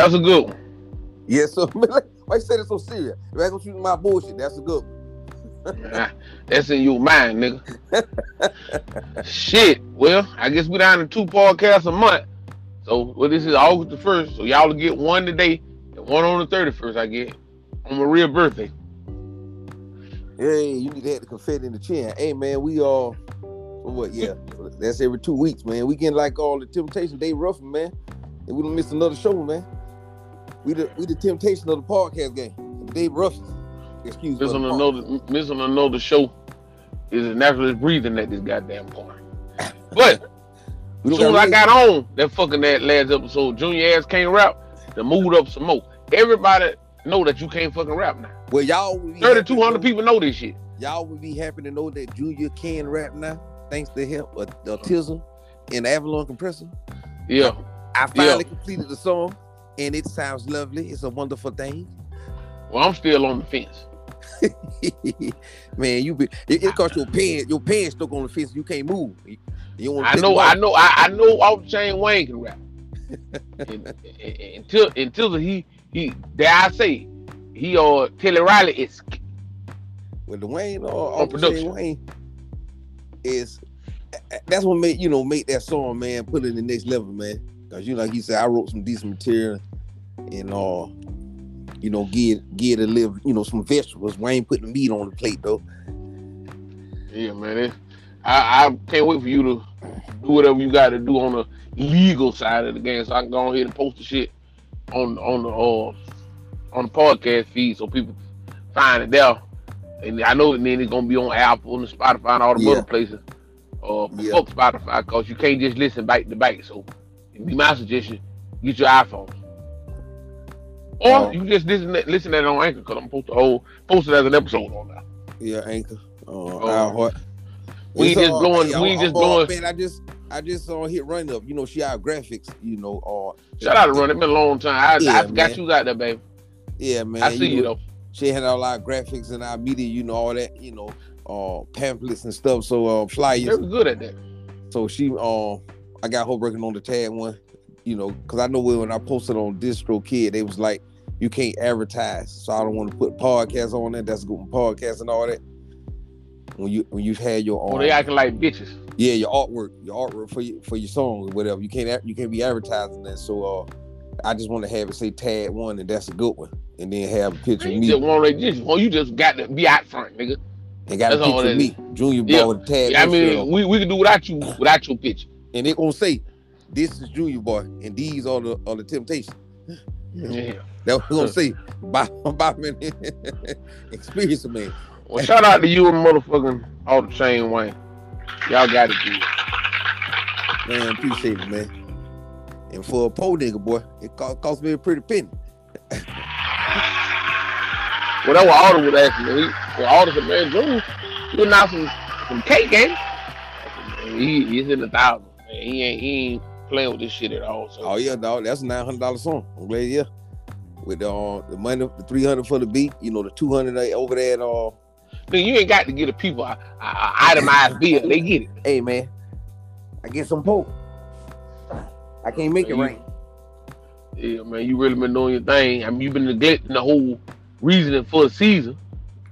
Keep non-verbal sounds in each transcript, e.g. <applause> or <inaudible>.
bullshit. That was a good one. Yes, <laughs> sir. Why you say that so serious? Back on shooting my bullshit. That's a good one. <laughs> That's in your mind, nigga. Shit. Well, I guess we're down to two podcasts a month. So, well, this is August the first. So y'all will get one today and one on the thirty first. I get on my real birthday. Hey, you need to have the confetti in the chin. Hey man, we all for what? Yeah, that's every two weeks, man. We getting like all the temptation David Ruffin, man, and we don't miss another show, man. We the we the temptation of the podcast game. Dave Ruffin. Excuse me. Missing another, missing another show is a naturalist breathing at this goddamn point. But <laughs> As soon as I got on that fucking that last episode, Junior ass can't rap, the mood up some more. Everybody know that you can't fucking rap now. well, y'all would be Thirty two hundred people know this shit. Y'all would be happy to know that Junior can rap now, thanks to help of uh, Auto-Tune uh, and Avalon compressor. Yeah. I finally completed the song, and it sounds lovely. It's a wonderful thing. Well, I'm still on the fence. <laughs> Man, you be it, it cause your pants, your pants stuck on the fence. You can't move. You, you I know, I know, I, I know off the chain Wayne can rap. <laughs> And- and- and- until until he he dare I say he or Kelly Riley is With the Wayne or On Uncle Shane production. Wayne is that's what made you know make that song, man. Put it in the next level, man. Cause you know, like you said, I wrote some decent material and uh, you know, get get a little, you know, some vegetables. Wayne put the meat on the plate though. yeah man. It, I, I can't wait for you to do whatever you got to do on the legal side of the game, so I can go ahead and post the shit on on the uh, on the podcast feed so people find it there. And I know that then it's gonna be on Apple and Spotify and all the Yeah. other places. Uh, Yeah. fuck Spotify because you can't just listen back to back. So, it'd be my suggestion: get your iPhone, or Oh. you just listen listen at it on Anchor because I'm supposed to whole post it as an episode on that. Yeah, Anchor. Uh, Oh. our heart. We just uh, blowing- hey, we just blowing- Man, I just, I just saw hit run up. You know, she out graphics. You know, uh, Shout out to Run. It's been a long time. I, Yeah, I man. you out there, baby. Yeah, man. I see you know, though. She had all our graphics and our media. You know, all that. You know, uh, pamphlets and stuff. So uh, flyers. They was good at that. So she, uh, I got her working on the tag one. You know, because I know when I posted on DistroKid, they was like, you can't advertise. So I don't want to put podcasts on there. That's good podcast and all that. When you when you had your own, they acting like bitches. yeah, your artwork, your artwork for your for your songs or whatever. You can't you can't be advertising that. So uh, I just want to have it say tag one, and that's a good one, and then have a picture of me just want to just, well, you just got to be out front, nigga. They got a that's all picture of me, Junior Boy Yeah. with a tag. Yeah, I mean, we, we can do without you, without your picture. and they gonna say, "This is Junior Boy, and these are the are the temptations." Yeah. That we gonna say, "By by man, experience man." Well, shout out to you and motherfucking all the chain Wayne. Y'all got it, dude. Man, appreciate it, man. And for a poor nigga, boy, it cost, cost me a pretty penny. <laughs> Well, that's what Alder was asking me. He, well, Alder said, man, Junior, you announced some, some cake game. He, he's in the thousands. Man. He ain't, he ain't playing with this shit at all. So Oh yeah, dog. That's a nine hundred dollar song. I'm glad, yeah. With uh, the money, the three hundred for the beat, you know, the two hundred over there. at, Uh, Nigga, you ain't got to get the people a, a, a itemized bill. They get it. hey man, I get some poke. I can't make it You- rain. Yeah, man, you really been doing your thing. I mean, you've been neglecting the whole reasoning for the season,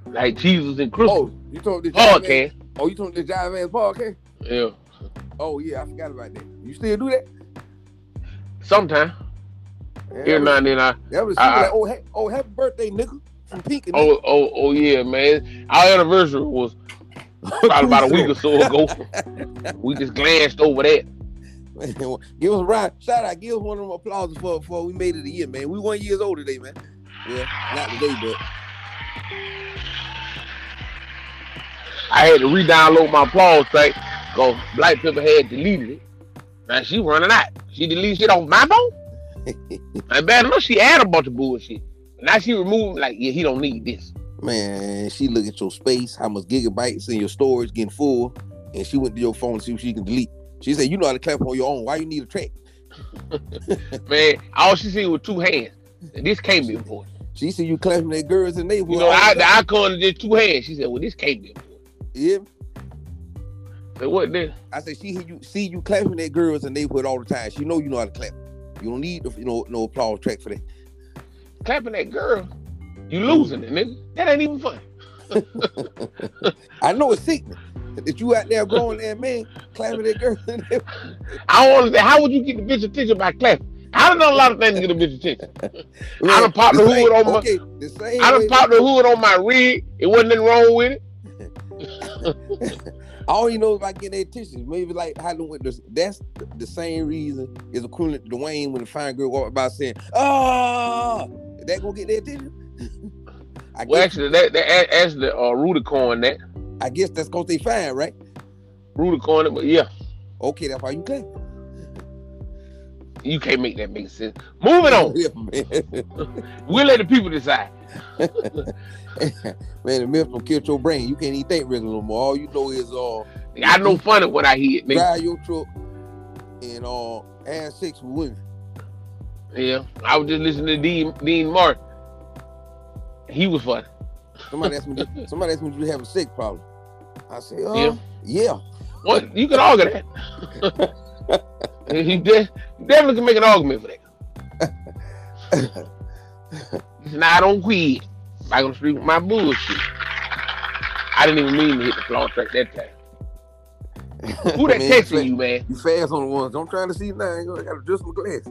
like Jesus and Christmas. Oh, you told the Jive Man- podcast. Oh, you told the Jive Man podcast. Yeah, Oh yeah, I forgot about that. You still do that? sometime Yeah, that now and then I. that was I- like, oh, hey, oh, happy birthday, nigga, from Pink. Oh, oh, oh, yeah, man. Our anniversary was probably about a week or so ago. <laughs> we just glanced over that. give us a round. Shout out, give us one of them applause for for we made it a year, man. We one years old today, man. Yeah, not today, but I had to re-download my applause track because Black Pepper had deleted it. Now she running out. She deleted shit on my phone. <laughs> and bad enough, she added a bunch of bullshit. Now she removed like, yeah, he don't need this. Man, she look at your space, how much gigabytes in your storage getting full, and she went to your phone to see what she can delete. She said, "You know how to clap on your own. Why you need a track?" <laughs> Man, all she see was two hands. And this can't be important. She see you clapping at girls in the neighborhood. You know, I, the time. icon is just two hands. She said, "Well, this can't be important." yeah. So what then? I said she hear you see you clapping at girls in the neighborhood all the time. She know you know how to clap. You don't need you know no applause track for that. Clapping that girl, you losing it, nigga. That ain't even fun. <laughs> I know it's sickening that you out there growing that man clapping at the neighborhood. I don't understand. How would you get the bitch attention by clapping? I done done a lot of things to get a bitch attention. <laughs> I done popped the same- hood on my- the same I done way- popped the hood on my rig. It wasn't nothing wrong with it. <laughs> All you know about getting their attention, maybe like how the with this. That's the, same reason is equivalent to Dwayne when the fine girl walk by saying, "Ah, is that gonna get their attention?" <laughs> I Well, guess, actually, that, that actually, uh, Rudy coined that. I guess that's cause they fine, right? Rudy coined it, but yeah, Okay, that's why you clap. you can't make that make sense. Moving on. <laughs> <laughs> We'll let the people decide. <laughs> man, the myth don't kill your brain. You can't even think regular no more. All you know is uh I know funny when I hear nigga. drive your truck and uh have sex with women. Yeah, I was just listening to Dean Dean Martin. He was funny. Somebody <laughs> asked me, somebody asked me, do you have a sex problem? I said, uh, Yeah. yeah. What you can argue that. <laughs> he de- definitely can make an argument for that. He said, "Nah, I don't quit. I gonna street with my bullshit. I didn't even mean to hit the floor track that time. <laughs> Who that Man, texting you, man? You fast on the ones. I'm trying to see now. I gotta adjust my glass.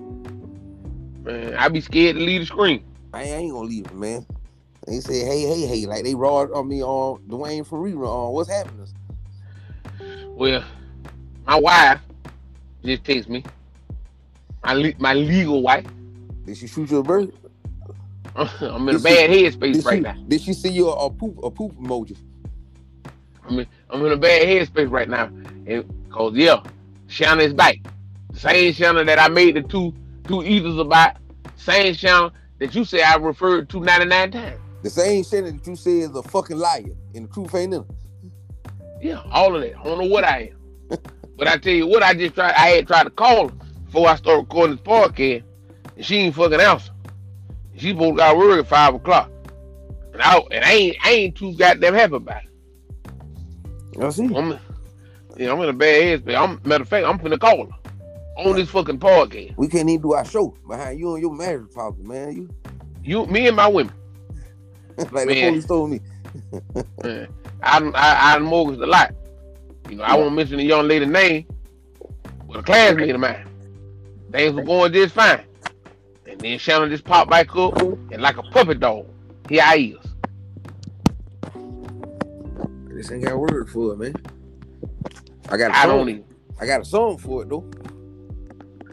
Man, I be scared to leave the screen. I ain't, gonna leave it, man. They say, hey, hey, hey, like they raw on me on Dwayne from rerun. Uh, on what's happening? Well, my wife just texted me. My le- my legal wife. Did she shoot you a bird? <laughs> I'm in a Did she- bad headspace right she, now. did she see you a, a poop a poop emoji? I'm in, I'm in a bad headspace right now. And cause yeah, Shanna is back. Same Shanna that I made the two two ethers about. Same Shanna that you say I referred to 99 times. The same shit that you say is a fucking liar and the truth ain't in it. Yeah, all of that. I don't know what I am. <laughs> but I tell you what, I just tried I had tried to call her before I started recording this podcast. And she ain't fucking answer. She to got work at five o'clock. And I and I ain't I ain't too goddamn happy about it. I see. I'm, yeah, I'm in a bad headspace. I'm matter of fact, I'm finna call her on this fucking podcast. We can't even do our show behind you and your marriage problem, man. You You, me, and my women. <laughs> like the Man. police told me. <laughs> Man, I I I mortgaged a lot. You know, I won't mention the young lady name, but a classmate of mine. Things were going just fine, and then Shannon just popped back up, and like a puppet dog, here I is. This ain't got a word for it, man. I got a I song. don't even. I got a song for it though.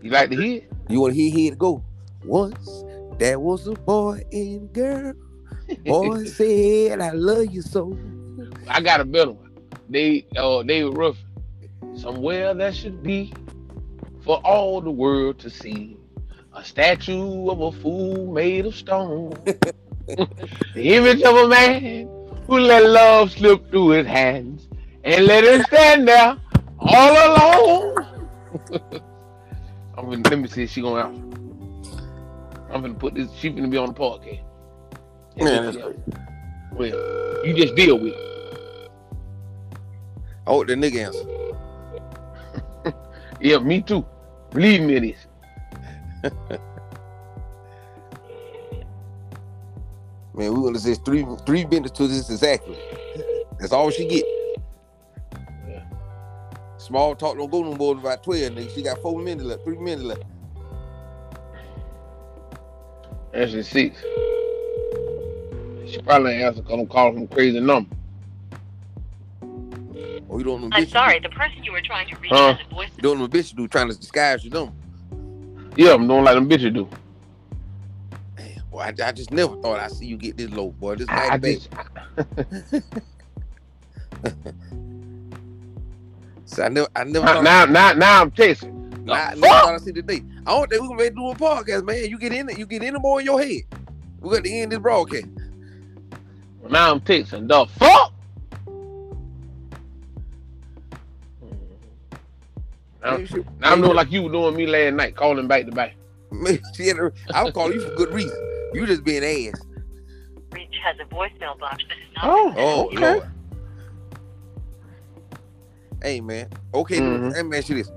You like to hear? it? You want to hear here to go? Once there was a boy and girl. <laughs> Boy said, "I love you so." I got a better one. They, uh, David Ruffin. Somewhere that should be for all the world to see. A statue of a fool made of stone. <laughs> the image of a man who let love slip through his hands and let him stand there all alone. I'm gonna let me see if she gonna answer. I'm gonna put this. She gonna be on the podcast. Man, that's well, you just deal with it. I hope the nigga answer. <laughs> Yeah, me too. Believe me, it is. <laughs> Man, we gonna say three three minutes to this exactly. That's all she get. Small talk don't go no more than about twelve. Nigga, she got four minutes left, three minutes left. Answer six. She probably ain't answer because I'm calling from crazy number. Oh, you don't know. I'm bitch, sorry, the person you were trying to reach Huh? has a voice. You don't know what bitch you do trying to disguise your number. Yeah, I'm doing like them bitches do. Man, boy, I, I just never thought I'd see you get this low, boy. This I, night, I baby. just, <laughs> So I never, I never now, thought. now, now, now I'm texting. Nah, I The never fuck? thought I'd see today. I don't think we gonna make do a podcast, man. You get in it, you get in the more in your head. We got to end this broadcast. Now I'm texting the fuck. Now, now I'm doing like you were doing me last night, calling back to back. maybe she had a, I'll call you for good reason. You just being ass. Reach has a voicemail box that is not. Oh, Oh okay. Lord. Hey man. Okay, Mhm. let me ask you this.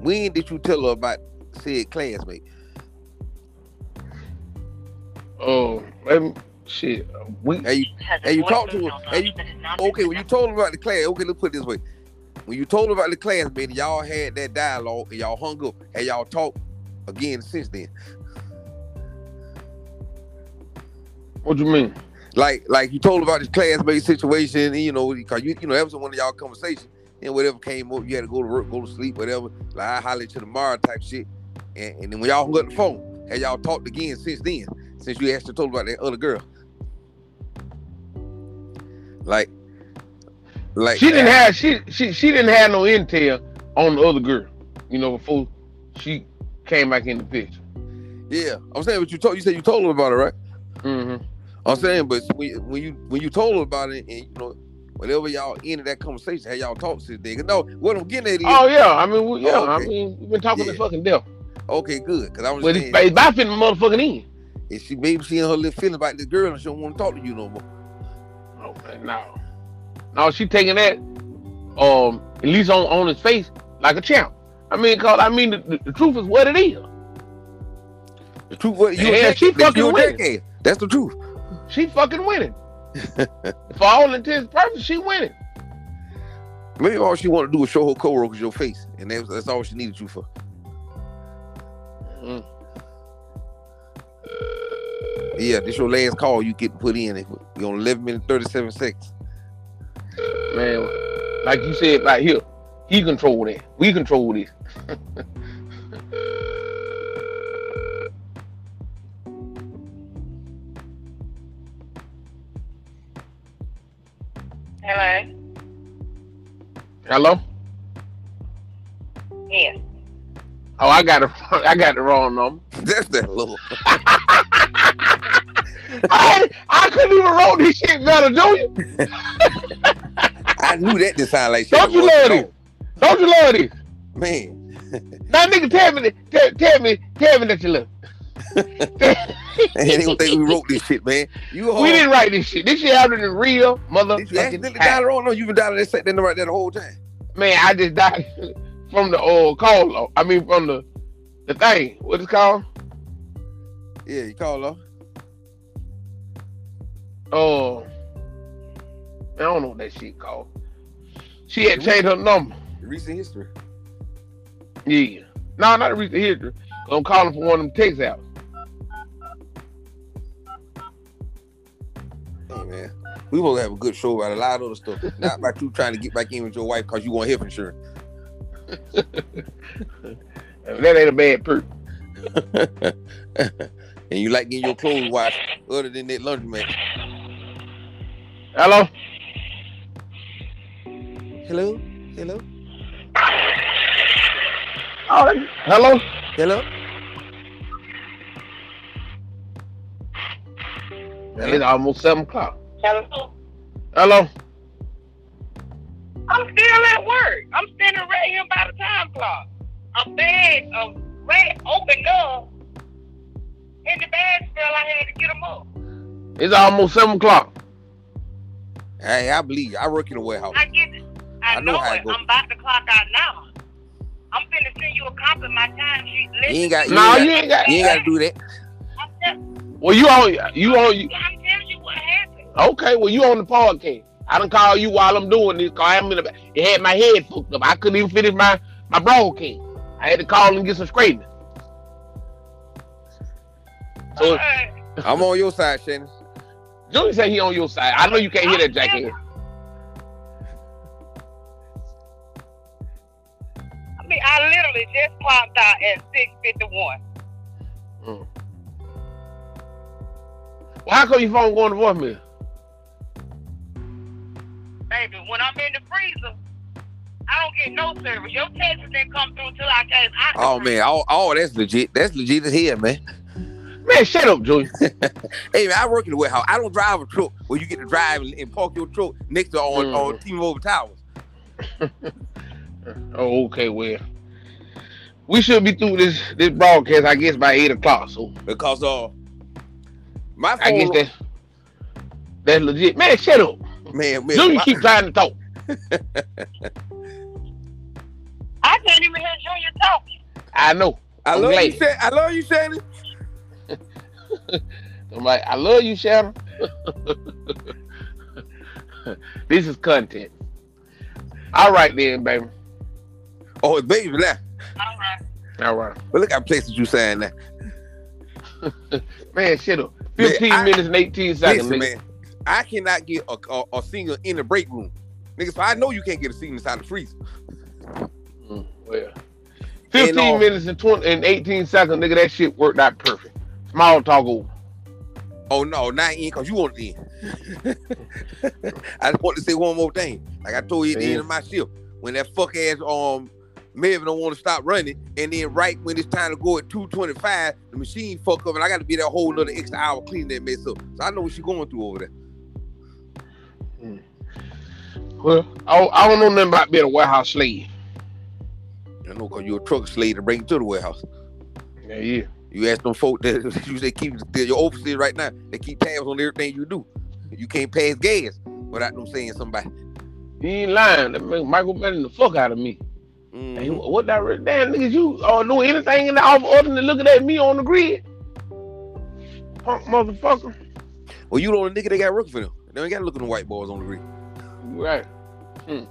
When did you tell her about said classmate? Oh, um, shit. We Hey, you, Has Hey, you talk to voicemail her. box Hey, you- that is not okay, when you told her about the class, okay, let's put it this way. When you told about the classmate, and y'all had that dialogue and y'all hung up and y'all talked again since then. what you mean? Like, like you told about this classmate situation, and, you know, because you, you know, that was one of y'all conversations. And whatever came up, you had to go to work, go to sleep, whatever. Like I holler to tomorrow type shit. And, and then when y'all hung up the phone, had y'all talked again since then, since you actually told about that other girl. Like, like She didn't have she she she didn't have no intel on the other girl. You know, before she came back in the picture. Yeah, I'm saying what you told. You said you told her about it, right? Mm-hmm. I'm saying, but when, when you when you told her about it, and you know, whatever y'all ended that conversation, had y'all talked since then? 'Cause No, what I'm getting at is Oh yeah, I mean, we, yeah, Oh, I mean, we've been talking Yeah. to fucking death, okay, good. Because I was but saying, it's, it's about fitting motherfucking in. if she maybe she in her little feeling about this girl, and she don't want to talk to you no more. Okay, no, no, she taking that, um, at least on on his face like a champ. I mean, cause I mean, the, the, the truth is what it is. The truth, what you Yeah, she fucking winning. That's the truth. She fucking winning. <laughs> For all intents and purposes, she winning. Maybe all she want to do is show her coworkers your face, and that's that's all she needed you for. Mm. Yeah, this your last call. You get put in. You on 11 minutes 37 seconds. Man, like you said, right here, he control that. We control this. Hello. Hello? Yes. Oh, I got it. <laughs> I got the wrong number. <laughs> That's that little. <laughs> I, I couldn't even roll this shit better, do you? I knew that didn't sound like shit. Don't you love this? Don't you love this? Man, <laughs> Now, nigga, tell me, tell, tell me, tell me that you love. <laughs> and they gonna think we wrote this shit, man. You we didn't write this shit. This shit happened in real Did you accidentally motherfucking dial time. wrong? No, you been dialing that right there the whole time. Man, I just died <laughs> from the old call. log. I mean, from the the thing. What it called? Yeah, you call her. Oh, I don't know what that shit called. She had changed her number. Recent history. Yeah. No, not the recent history. I'm calling for one of them text outs. Hey man, we to have a good show about a lot of other stuff. <laughs> Not about you trying to get back in with your wife because you want health insurance. <laughs> That ain't a bad perk. <laughs> and you like getting your clothes washed other than that laundromat. Hello? Hello? Hello? Oh, that- hello? Hello? It's almost seven o'clock. Hello. Hello? I'm still at work. I'm standing right here by the time clock. A bag of red opened up. And the bags fell. I had to get them up. It's almost seven o'clock. Hey, I believe you. I work in a warehouse. I get it. I, I know know, how it it. go. I'm about to clock out now. I'm finna send you a copy of my time sheet. Listen, You ain't got you, No, ain't you got, ain't got. you ain't gotta do that. I'm, Well, you on you on you. I'm telling you what happened. Okay, well you on the podcast. I don't call you while I'm doing this. Cause I'm in the. It had my head fucked up. I couldn't even finish my my broadcast. I had to call and get some straightening. So Alright. I'm on your side, Shannon. Junior say he on your side. I know you can't hear that, jackass. I I literally just clocked out at 6:51. Well, how come your phone going to voicemail? Baby, when I'm in the freezer, I don't get no service. Your text didn't come through till I came out. Oh man, oh, all that's legit. That's legit as hell, man. Man, shut up, Junior. <laughs> Hey man, I work in the warehouse. I don't drive a truck where you get to drive and, and park your truck next to on Mm. on T-Mobile Towers. <laughs> Oh, okay, well. We should be through this this broadcast, I guess, by eight o'clock. So Because uh my phone I guess that that's legit. Man, shut up. man, man Junior my- keep trying to talk. <laughs> I can't even hear Junior talking. I know. I I'm love glad. you, Sha- I love you, Shannon. <laughs> I'm like, I love you, Shadow. <laughs> this is content. All right then, baby. Oh, it's baby now. All right. All right. But look how places you saying that. <laughs> Man, shut up. Man, 15 I- minutes and 18 seconds. Listen, man, I cannot get a, a, a single in the break room. Nigga, so I know you can't get a seat inside the freezer. Mm, well, 15 And, uh, minutes and 20 and 18 seconds, nigga, that shit worked out perfect. Small talk over. Oh no, not in because you want it in. <laughs> I just want to say one more thing. Like I told you at the end of my shift, when that fuck ass um Melvin don't want to stop running, and then right when it's time to go at 225, the machine fuck up and I gotta be that whole another extra hour cleaning that mess up. So I know what she going through over there. Hmm. Well, I, I don't know nothing about being a warehouse slave. I know cause you're a truck slave to bring to the warehouse. Yeah, yeah. You ask them folk that <laughs> you say keep your overseer right now, they keep tabs on everything you do. You can't pass gas without them saying somebody. He ain't lying. That Michael Madden the fuck out of me. Mhm. Hey, what that re- damn niggas you uh, do anything in the office other than looking at me on the grid? Punk motherfucker. Well, you the only nigga they got working for them. They ain't got to look at them white boys on the grid. Right. Hmm.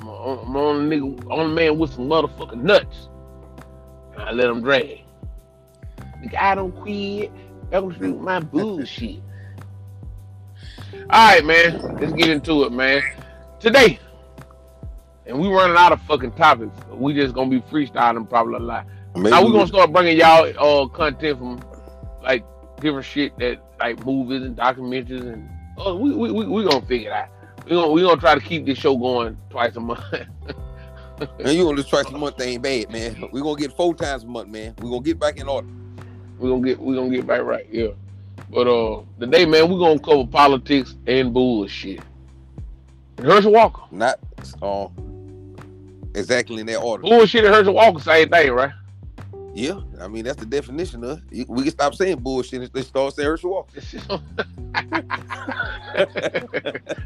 I'm, a, I'm on nigga, on a man with some motherfucking nuts. And I let them drag. Nigga, I don't quit. Welcome to my <laughs> bullshit. All right, man. Let's get into it, man. Today, and we running out of fucking topics. We just gonna be freestyling probably a lot. Maybe Now we're gonna start bringing y'all uh content from like different shit that like movies and documentaries and oh we we we, we gonna figure it out. We gonna we gonna try to keep this show going twice a month. <laughs> And you gonna just twice a month ain't bad, man. We gonna get four times a month, man. We gonna get back in order. we gonna get we gonna get back right, yeah. But uh today man we gonna cover politics and bullshit. Herschel Walker. Not uh, exactly in that order. Bullshit and Herschel Walker, same thing, right? Yeah, I mean that's the definition of. it. We can stop saying bullshit and start saying Herschel Walker. <laughs>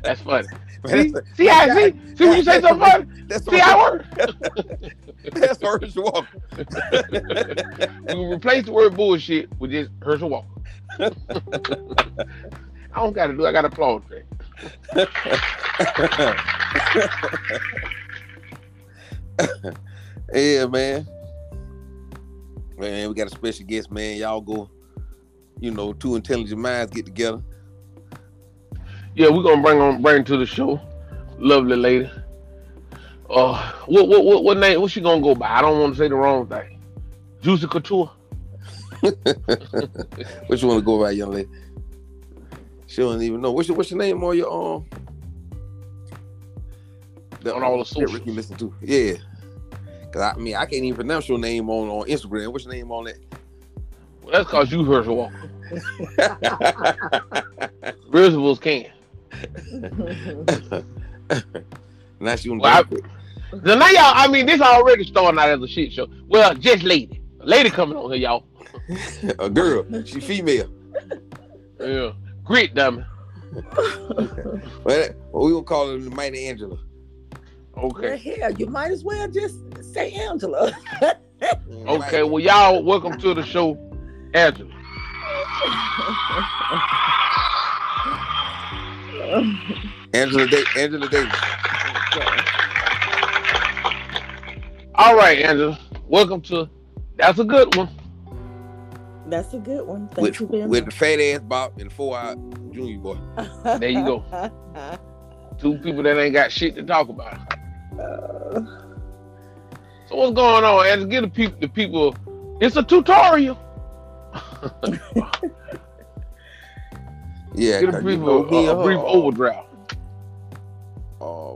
That's funny. <laughs> Man, See, that's, see how see, see when you say something funny? <laughs> that's, See how it works? that's Herschel Walker. We replace the word bullshit with just Herschel Walker. I don't gotta do I gotta applaud that. <laughs> yeah, man. Man, we got a special guest, man. Y'all go, you know, two intelligent minds get together. Yeah, we're gonna bring on bring to the show. Lovely lady. Uh what what what, what name what she gonna go by? I don't want to say the wrong thing. Juicy Couture. <laughs> What you want to go by, young lady? She don't even know. What's your what's your name on your um? On all the socials. Ricky listen to. Yeah. Cause I, I mean I can't even pronounce your name on, on Instagram. What's your name on it? Well, that's cause you Herschel Walker. Roosevelt can. now she on Well, I- Now, now y'all, I mean, this already starting out as a shit show. Well, just lady. A lady coming on here, y'all. <laughs> a girl. She female. Yeah. Grit dummy. <laughs> Well, we gonna call her the Mighty Angela. Well, Okay. hell, you might as well just say Angela. Mm. Okay, well, y'all, welcome to the show, Angela. Angela da- Angela Davis. All right, Angela. Welcome to. That's a good one. That's a good one. Thank With, you very with the fat ass bop and four out junior boy. There you go. <laughs> Two people that ain't got shit to talk about. Uh, So what's going on, Angela? Give the people, the people. It's a tutorial. Yeah, Give the 'cause you people know, me a, a brief her, overdraft. uh,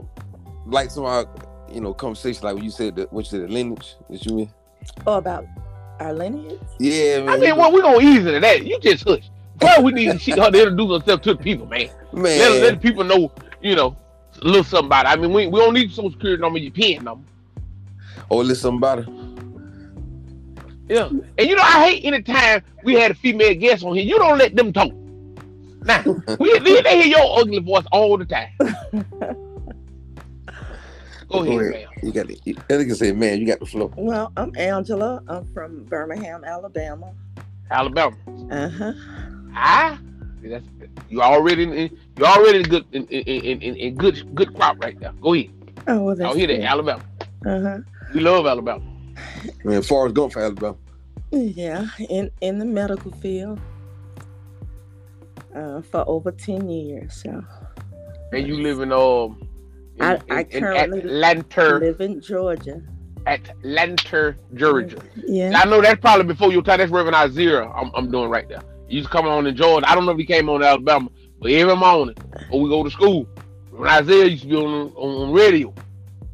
like some of our, you know, conversation like when you said that what you said the lineage that you in. oh, about our lineage. Yeah, man. I mean, well, we gonna ease into that. You just hush. Well, we need she, her to introduce herself to the people, man. man. Let, let the people know, you know, a little something about it. I mean, we, we don't need social security number, your pen number. oh, listen about it. Yeah. And you know, I hate anytime we had a female guest on here. You don't let them talk. Now, <laughs> we, they, they hear your ugly voice all the time. <laughs> Go ahead, man. You got it. That nigga say, man, you got the flow. Well, I'm Angela. I'm from Birmingham, Alabama. Alabama. Uh huh. Ah, that's you already in, you already good in, in, in, in, in good good crop right there. Go ahead. Oh, well, that's Out here, that Alabama. Uh huh. We love Alabama. Man, Forrest Gump for Alabama. Yeah, in in the medical field uh, for over ten years. So And you live in um. In, I- I in currently Atlanta, live in Georgia. Atlanta, Georgia. Yeah. I know that's probably before your time. That's Reverend Isaiah. I'm, I'm doing right there. He used to come on in Georgia. I don't know if he came on in Alabama, but every morning when we go to school, Reverend Isaiah used to be on, on, on radio.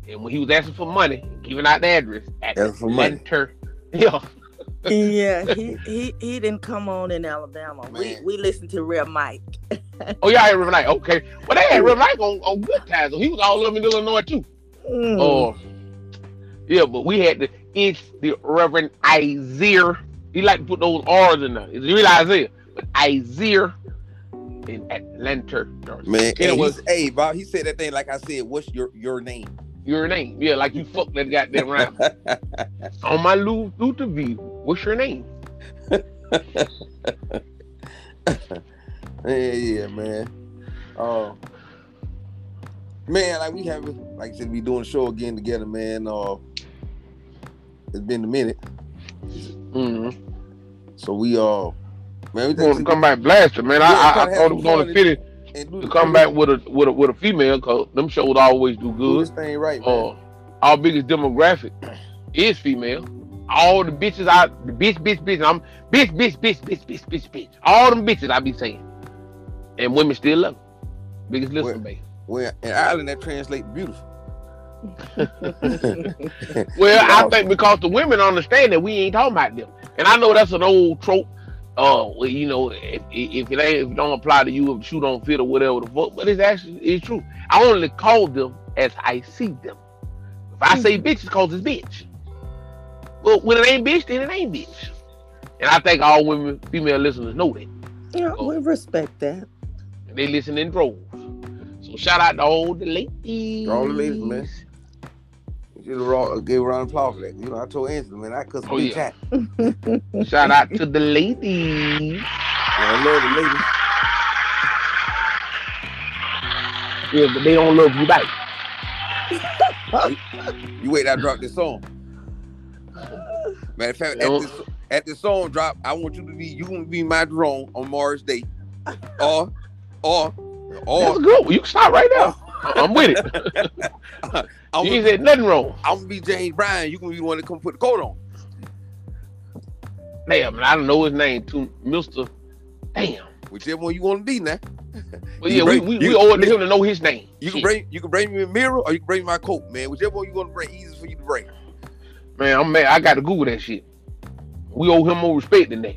And when he was asking for money, giving out the address at Asking for money. Atlanta. <laughs> Yeah. yeah, he, he he didn't come on in Alabama. We Man. we listened to Real Mike. <laughs> Oh, yeah, I had Reverend Knight. Okay. Well, they had Reverend Mike on, on good times. So he was all over in Illinois, too. Mm. Oh, yeah, but we had the it's the Reverend Isaiah. He like to put those R's in there. It's real Isaiah, but Isaiah in Atlanta, Georgia. Man, hey, well- he's- hey, Bob, he said that thing like I said, what's your your name? Your name, yeah, like you fucked that goddamn round. <laughs> On my Lu- Luther view, what's your name? <laughs> Yeah, yeah, man. Uh, man, like we have, like I said, we doing the show again together, man. Uh, it's been a minute, Mm-hmm. So we uh, man, we You want to come back blasted, man? Yeah, I, I, I thought it was on fun the fitting to come back with a with a with a female, cause them shows always do do good. this thing right, man. uh, our biggest demographic is female. All the bitches I the bitch, bitch, bitch, I'm bitch, bitch, bitch, bitch, bitch, bitch, bitch. All them bitches I be saying. And women still love it. Biggest listener base. Well, in Ireland that translates beautiful. <laughs> Well, I <laughs> think because the women understand that we ain't talking about them. And I know that's an old trope. Uh, well, you know, if, if it ain't if it don't apply to you, if the shoe don't fit or whatever the fuck, but it's actually it's true. I only call them as I see them. If I say bitch, it's cause it's bitch. Well, when it ain't bitch, then it ain't bitch. And I think all women, female listeners know that. yeah, we respect that. And they listen in droves. So shout out to all the ladies. All the ladies, man. You should have gave a round of applause for that. You know, I told Angela, man, I cuss Oh, bitch yeah. out. <laughs> Shout out to the ladies. Yeah, I love the ladies. Yeah, but they don't love you back. <laughs> You wait, till I drop this song. Matter of fact, at Don't- this, at this song drop, I want you to be you gonna be my drone on Mars Day, or or That's or good. You can stop right now. Oh. I'm with it. <laughs> <laughs> I'm ain't said nothing wrong. I'm gonna be James Brown. You gonna be the one to come put the coat on. Damn, I don't know his name too, Mister. Damn. Whichever one you want to be now. You yeah, we bring- we, you- we owe it to him to know his name. You can Shit. bring you can bring me a mirror or you can bring me my coat, man. Whichever one you gonna bring, easy for you to bring. Man, I'm mad. I got to Google that shit. We owe him more respect than that.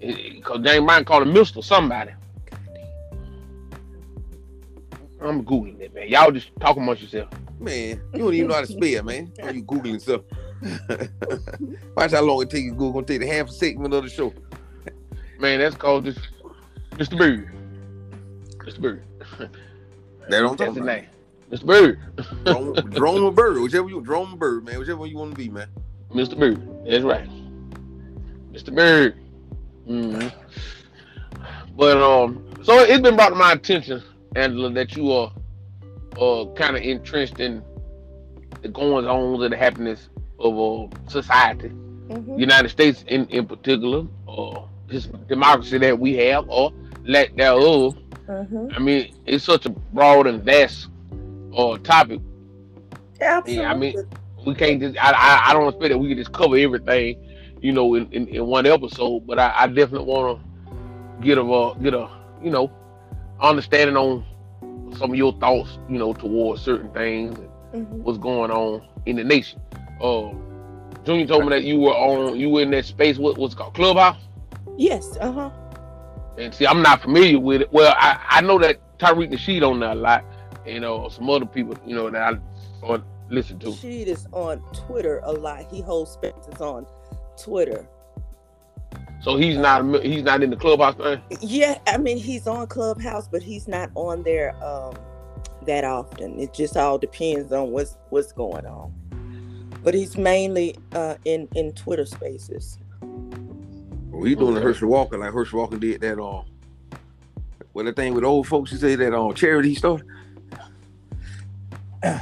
Eh, because James Brown called him Mister somebody. I'm Googling it, man. Y'all just talk amongst yourself. Man, you don't even know how to spell, man. How you googling stuff? <laughs> Watch how long it takes you to Google. Gonna take the half a segment of the show. Man, that's called just Mr. Bird. Mr. Bird. That don't talk about. name. Mr. Bird. Drone, drone bird, whichever you drone bird, man. Whichever one you want to be, man. Mr. Bird. That's right. Mr. Bird. Mhm. But um, so it's been brought to my attention, Angela, that you are uh kind of entrenched in the goings on and the happiness of uh, society, Mhm. United States in in particular, or this democracy that we have, or lack thereof. Mhm. I mean, it's such a broad and vast uh topic. Absolutely. Yeah, I mean, we can't just. I, I, I don't expect that we can just cover everything, you know, in, in, in one episode. But I, I definitely want to get a uh, get a you know understanding on some of your thoughts, you know, towards certain things and Mhm. what's going on in the nation. Uh, Junior told me that you were on, you were in that space. What what's it called Clubhouse? Yes, uh huh. And see, I'm not familiar with it. Well, I, I know that Tariq and Nasheed on there a lot, you know, some other people, you know, that I listen to. Sheed is on Twitter a lot. He holds spaces on Twitter. So he's not he's not in the clubhouse thing. Yeah, I mean he's on Clubhouse, but he's not on there um that often. It just all depends on what's what's going on. But he's mainly uh in in Twitter Spaces. Well, he doing the Okay. Herschel Walker like Herschel Walker did that on. Well, the thing with old folks, you say that on charity he started. <coughs>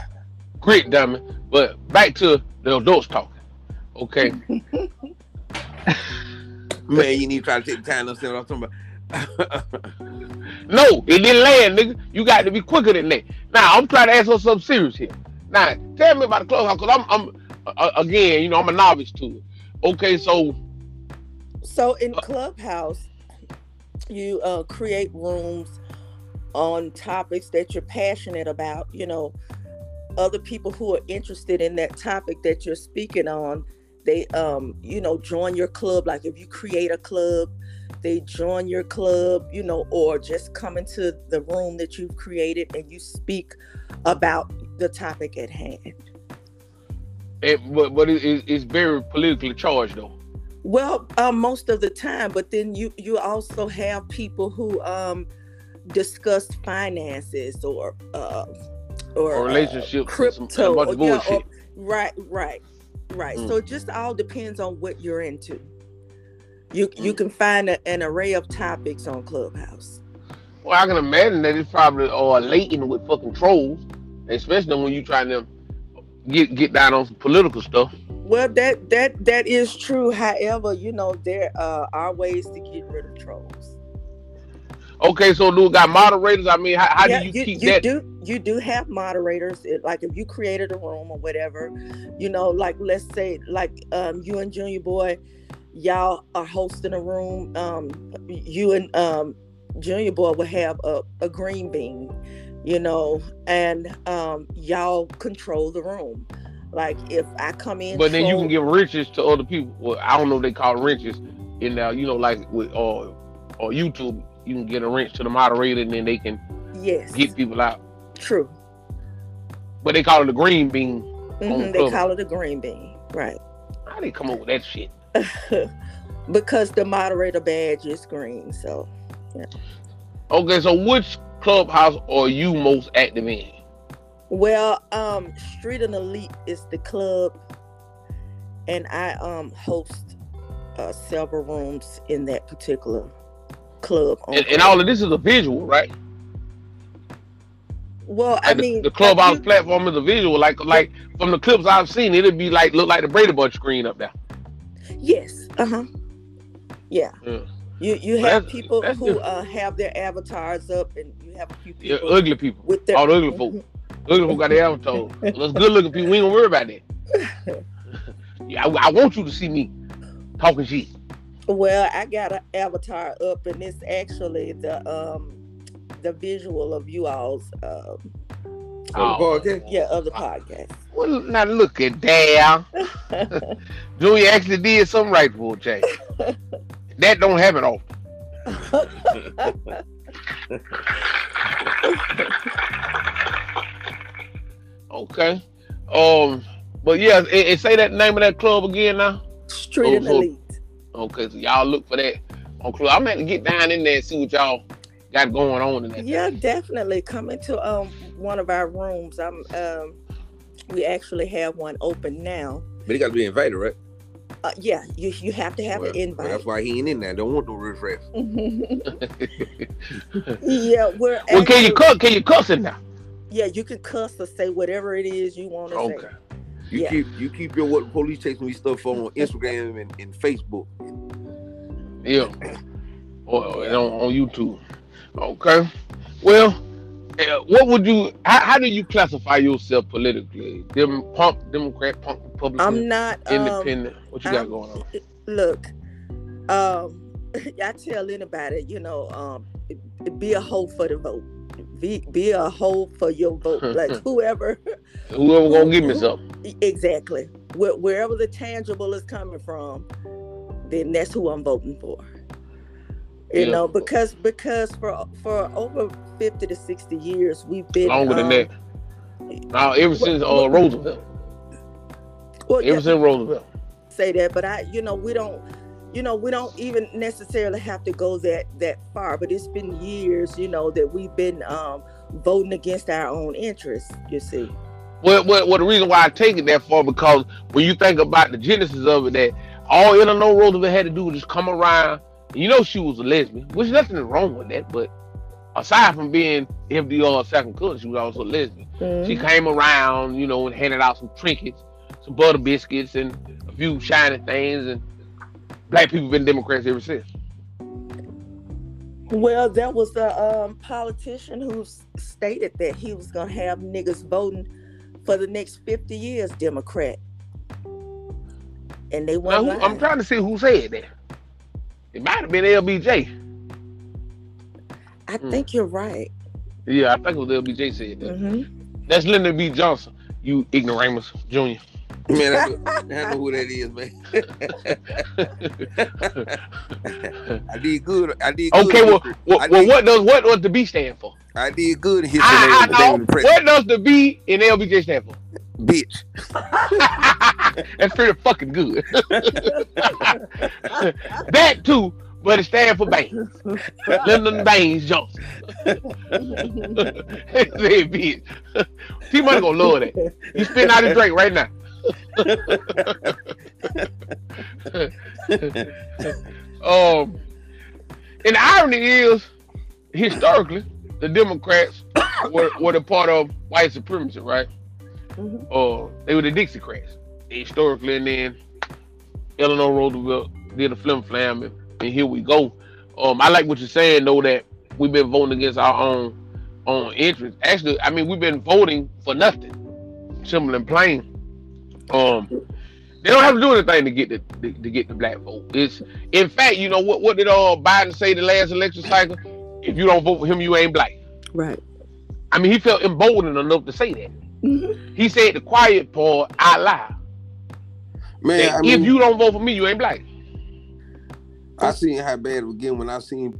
Great dummy. But back to the adults talking. Okay. <laughs> <laughs> Man, you need to try to take the time to understand what I'm talking about. <laughs> No, it didn't land, nigga. You got to be quicker than that. Now I'm trying to ask her something serious here. Now tell me about the clubhouse, cause I'm I'm uh, again, you know, I'm a novice to it. Okay, so So in Clubhouse, you uh, create rooms on topics that you're passionate about. You know, other people who are interested in that topic that you're speaking on, they, um, you know, join your club. Like if you create a club, they join your club. You know, or just come into the room that you've created and you speak about the topic at hand. it, but but it, it- it's very politically charged though. Well, uh, most of the time, but then you you also have people who um discuss finances or uh or, Or uh, relationships some- crypto, a bunch of or- yeah, or- right, right, right. Mm. So it just all depends on what you're into. You you Mm. can find a, an array of topics on Clubhouse. Well, I can imagine that it's probably uh, laden with fucking trolls, especially when you trying to get get down on some political stuff. Well, that that that is true. However, you know there uh, are ways to get rid of trolls. Okay, so do got moderators? I mean, how, how yeah, do you, keep you that? do you do have moderators it, like if you created a room or whatever you know like let's say like um you and junior boy y'all are hosting a room um you and um junior boy will have a, a green bean you know and um y'all control the room like if i come in But then you can give riches to other people. Well, I don't know if they call riches in there. You know, like with uh, or YouTube, you can get a wrench to the moderator, and then they can yes get people out. True But they call it a green bean. Mhm, they Club. call it a green bean right How they come up with that shit? <laughs> because the moderator badge is green so Yeah. Okay, so which clubhouse are you most active in? Well, um, Street and Elite is the club, and I um host uh, several rooms in that particular club. And, and all of this is a visual, right? Well, I Like the, mean, the clubhouse you- platform is a visual. Like like from the clips I've seen, it'd be like look like the Brady Bunch screen up there. yes, uh huh, yeah. Yeah. You you have that's- people that's who uh, have their avatars up, and you have a few people. Yeah, ugly people. with their All the ugly folk. Ugly folk got their avatar. <laughs> Those good looking people, we ain't gonna worry about that. <laughs> Yeah, I, I want you to see me talking shit. Well, I got an avatar up, and it's actually the um the visual of you all's um On the podcast? yeah of the podcast. Well, now look at that. <laughs> Junior actually did something right for Jay. That don't happen often. <laughs> Okay. Um, but yeah, and, and say that name of that club again now. Street Oh, and so- Elite. Okay, so y'all look for that on club. I'm gonna have to get down in there and see what y'all got going on in that. Yeah, definitely come into um one of our rooms. I'm um we actually have one open now. But he got to be invited, right? Uh, yeah, you you have to have well, an well, invite. that's why he ain't in there. Don't want no riff raff. <laughs> yeah, we're well, can you actually- cuss? Can you cuss in there? Yeah, you can cuss or say whatever it is you want to say. Okay. say. You Yeah. keep you keep your what police chasing me stuff on Instagram and, and Facebook. Yeah. Or, or on, on YouTube. Okay. Well, uh, what would you? How, how do you classify yourself politically? Dem, punk, Democrat, punk, Republican, I'm not um, independent. what you got I'm- going on? look um <laughs> i tell anybody you know um be a hoe for the vote be be a hoe for your vote <laughs> like whoever <laughs> Whoever gonna give me something? exactly wh- wherever the tangible is coming from, then that's who I'm voting for. You know, because because for for over fifty to sixty years we've been Longer than um, that. Now, ever since uh, Roosevelt, Well, ever yeah, since Roosevelt. say that, but I, you know, we don't, you know, we don't even necessarily have to go that that far. But it's been years, you know, that we've been um, voting against our own interests. You see, Well, well, well, the reason why I take it that far because when you think about the genesis of it, that all Eleanor Roosevelt had to do was just come around. You know she was a lesbian, which nothing is wrong with that. But aside from being FDR's second cousin, she was also a lesbian. She Mhm. came around, you know, and handed out some trinkets, some butter biscuits, and a few shiny things. And black people been Democrats ever since. Well, there was a um, politician who stated that he was going to have niggas voting for the next 50 years Democrat. And they won. I'm trying to see who said that. It might have been LBJ. I Mm. think you're right. Yeah, I think it was LBJ said that. hmm That's Lyndon B. Johnson, you ignoramus junior. Man, I know, I know who that is, man. <laughs> I did good. I did good. Okay, well, well, well what does what does the B stand for? I did good history. I, I know. were the president. What does the B in LBJ stand for? Bitch. <laughs> That's pretty fucking good. <laughs> that too, but it stands for Baines. Lyndon Baines Johnson. Say bitch. T Money gonna love that. You spitting out his drink right now. <laughs> um, and the irony is, historically, the Democrats were, were the part of white supremacy, right? Mhm. Uh, they were the Dixiecrats historically, and then Eleanor Roosevelt did a flim flam, and, and here we go. Um, I like what you're saying though that we've been voting against our own own interests. Actually, I mean we've been voting for nothing. Simple and plain. Um, they don't have to do anything to get the to, to get the black vote. It's in fact, you know what what did uh Biden say the last election cycle? If you don't vote for him, you ain't black. Right. I mean, he felt emboldened enough to say that. Mhm. He said the quiet part out loud. Man, that I if mean, you don't vote for me, you ain't black. I seen how bad it was getting when I seen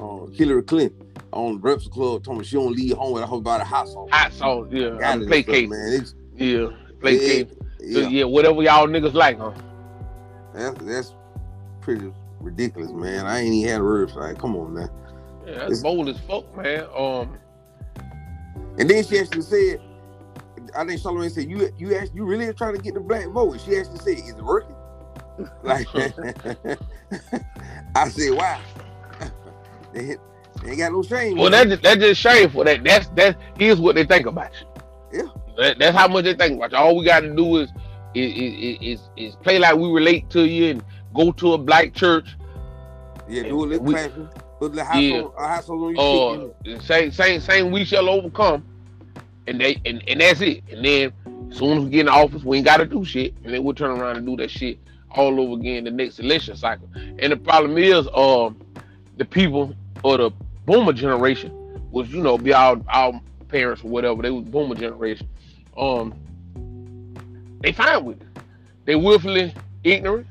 uh, Hillary Clinton on the Breakfast Club talking about she don't leave home without her about a household. Hot sauce, yeah. Got I'm it, play stuff, cake, man. It's, yeah. Play it- cake. So, yeah, yeah, whatever y'all niggas like, huh? that's that's pretty ridiculous, man. I ain't even had words. Like, come on, man. Yeah, that's It's- bold as fuck, man. Um, And then she actually said, I think Charlamagne said, "You you asked, you really trying to get the black vote?" She actually said, "Is it working?" <laughs> Like, <laughs> I said, "Wow." <laughs> they, they ain't got no shame. well, that just, that's just shameful. That that's that is Here's what they think about you. Yeah. That, that's how much they think about you. All we got to do is is, is is is play like we relate to you and go to a black church. yeah, do a little we- clapping, put the household, Yeah. household on your Uh, saying saying saying we shall overcome, and they and, and that's it. And then as soon as we get in office, we ain't got to do shit, and then we'll turn around and do that shit all over again the next election cycle. And the problem is, um, the people or the boomer generation, which you know be our our parents or whatever, they was boomer generation. Um, they fine with it. They willfully ignorant,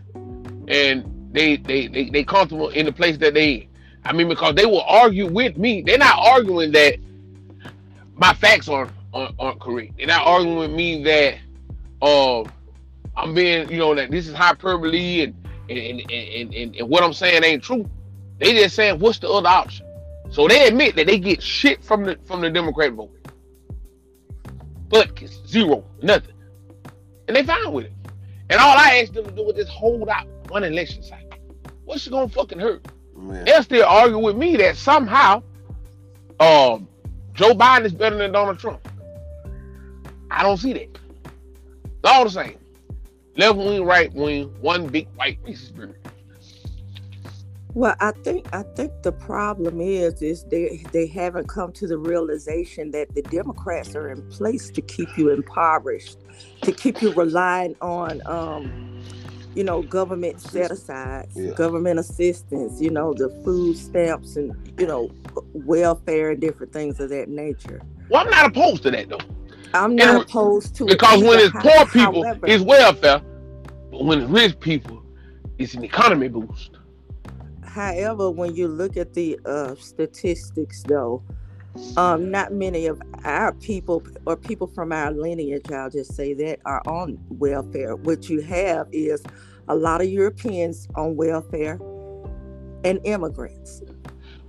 and they they they they comfortable in the place that they. in. I mean, because they will argue with me. They're not arguing that my facts aren't aren't, aren't correct. They're not arguing with me that uh, I'm being, you know, that this is hyperbole and and, and, and, and and what I'm saying ain't true. They just saying what's the other option. So they admit that they get shit from the from the Democrat vote. But zero, nothing. And they fine with it. And all I asked them to do is just hold out one election cycle. What's it gonna fucking hurt? Man, they'll still argue with me that somehow um Joe Biden is better than Donald Trump. I don't see that. It's all the same. Left wing, right wing, one big white racist bird. Well, I think I think the problem is is they they haven't come to the realization that the Democrats are in place to keep you impoverished, to keep you relying on um, you know, government set asides, Yeah. government assistance, you know, the food stamps and you know, welfare and different things of that nature. Well, I'm not opposed to that though. I'm not re- opposed to it Because when it's poor people, however- it's welfare. But when it's rich people, it's an economy boost. However, when you look at the uh, statistics, though, um, not many of our people or people from our lineage, I'll just say that, are on welfare. What you have is a lot of Europeans on welfare and immigrants.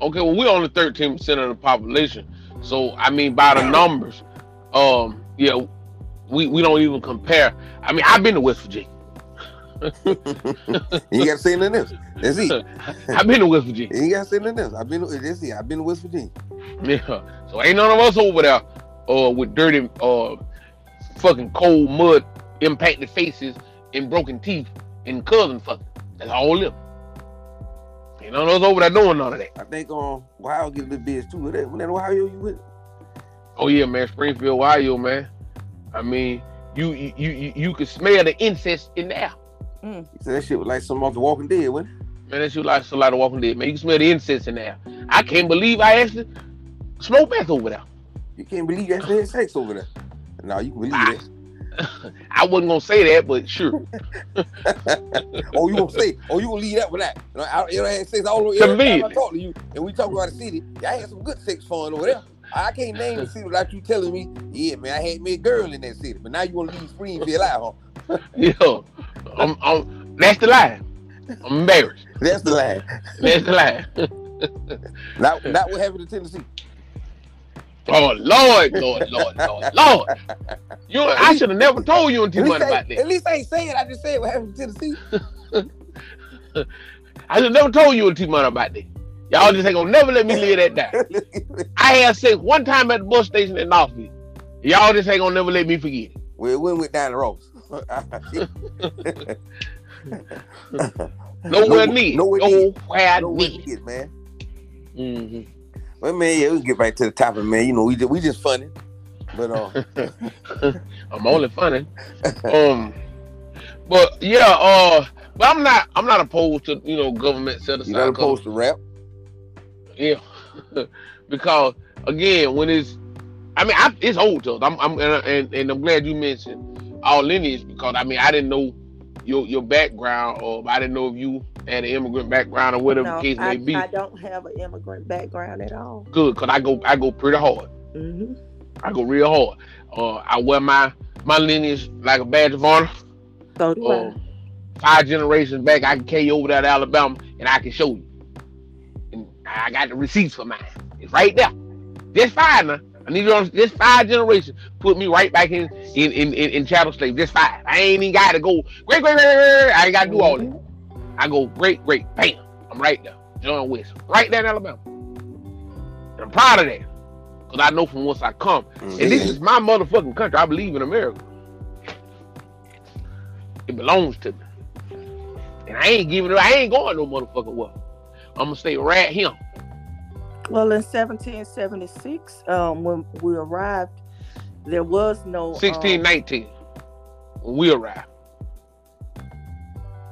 Okay, well, we're only 13% of the population. So, I mean, by the numbers, um, yeah, we, we don't even compare. I mean, I've been to West Virginia. <laughs> You got to say nothing else. That's it. <laughs> I've been to West Virginia. You got to say nothing else. I've been. That's it. I've been to West Virginia. Yeah. So ain't none of us over there uh with dirty uh fucking cold mud impacted faces and broken teeth and cousin fucking. That's all live. Ain't none of us over there doing none of that. I think um Ohio get a little bit too. That when that Ohio you with? Oh yeah, man, Springfield, Ohio, man. I mean, you you you you can smell the incest in the air. You said that shit was like something off The Walking Dead, wasn't it? Man, that shit was like a lot of walking dead, man. You can smell the incense in there. I can't believe I actually smoked meth over there. You can't believe you actually had sex over there. No, you can believe that. <laughs> I wasn't gonna say that, but sure. <laughs> oh, you gonna say? Oh, you gonna leave that with that? You know, I, you know, I had sex all over. Every time I Convenient. talk to you, and we talk about the city. I had some good sex fun over there. I can't name the <laughs> city without you telling me. Yeah, man, I had me a girl in that city, but now you wanna leave Springfield out, huh? Yeah, I'm, I'm, that's the lie. I'm embarrassed. That's the line. That's the lie. <laughs> Not, not what happened in Tennessee. Oh Lord, Lord, Lord, Lord, Lord. You, I should have never told you until At money least, I, about at least I ain't saying. I just said what happened in Tennessee. <laughs> I should have never told you until money about that. Y'all just ain't gonna never let me live that down. <laughs> I had sex one time at the bus station in Knoxville. Y'all just ain't gonna never let me forget it. well, it went with down the Ross. <laughs> Nowhere near. Nowhere near. Nowhere near. man. Mhm. Well, man, yeah, we get back to the topic, man. You know, we just, we just funny, but uh, <laughs> I'm only funny. Um, but yeah, uh, but I'm not. I'm not opposed to you know government set aside. you not opposed to rap. Yeah, <laughs> because again, when it's, I mean, I, it's old to us. I'm, I'm and, and, and I'm glad you mentioned our lineage because I mean, I didn't know your your background or I didn't know if you had an immigrant background or whatever No, the case I, may be. I don't have an immigrant background at all. Good, cause I go I go pretty hard. hmm I go real hard. Uh, I wear my my lineage like a badge of honor. So do Uh, five generations back, I can carry you over there to Alabama and I can show you. And I got the receipts for mine. It's right there. Just fine now. I need you on just five generations. Put me right back in in in, in, in chattel slave. Just five. I ain't even got to go great, great, great, great. I ain't got to do all that. I go great, great, bam. I'm right there. John West. Right there in Alabama. And I'm proud of that. Because I know from whence I come. And this is my motherfucking country. I believe in America. It belongs to me. And I ain't giving it, I ain't going no motherfucking well. I'm gonna stay right here. Well, in 1776, um, when we arrived, there was no um, When we arrived.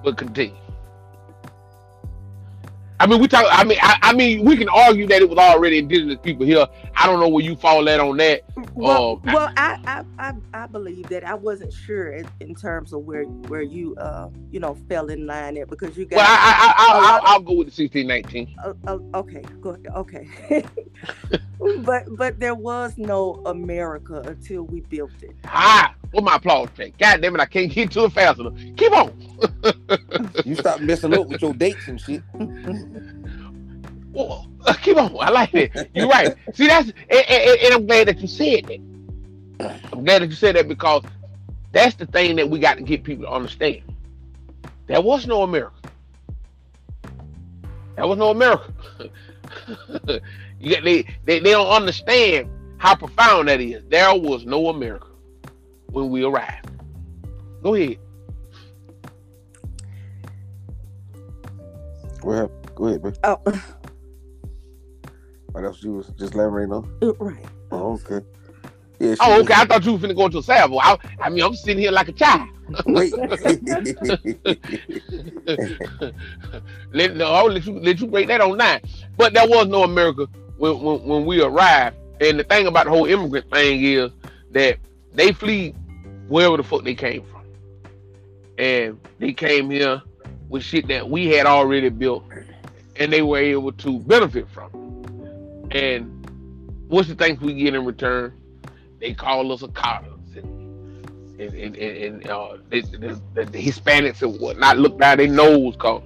But continue. I mean, we talk. I mean, I, I mean, we can argue that it was already indigenous people here. I don't know where you fall at on that. Well, Um, well, I, I, I, I believe that I wasn't sure in, in terms of where where you, uh, you know, fell in line there because you got. Well, I, I, I, a I'll, lot I'll, I'll go with the 16, 19. uh, uh, okay, good, okay. <laughs> but but there was no America until we built it. Ah, what my applause check? God damn it, I can't get to it fast enough. Keep on. You stop messing up with your dates and shit. Well, uh, keep on. I like it. You're right. See, that's and, and, and I'm glad that you said that. I'm glad that you said that because that's the thing that we got to get people to understand. There was no America. There was no America. <laughs> you get, they, they they don't understand how profound that is. There was no America when we arrived. Go ahead. Go ahead, go ahead, man. Oh, oh What else you was just elaborating on? Oh, right. Oh, okay. Yeah. she Oh, was- okay. I thought you were finna go to a salvo. I, I mean, I'm sitting here like a child. Wait. <laughs> <laughs> let, no, I'll let you let you break that on nine. But there was no America when, when when we arrived. And the thing about the whole immigrant thing is that they flee wherever the fuck they came from, and they came here with shit that we had already built, and they were able to benefit from. it. And what's the things we get in return? They call us a Carters and and and, and, uh, the, the, the, the Hispanics and whatnot look down their nose cause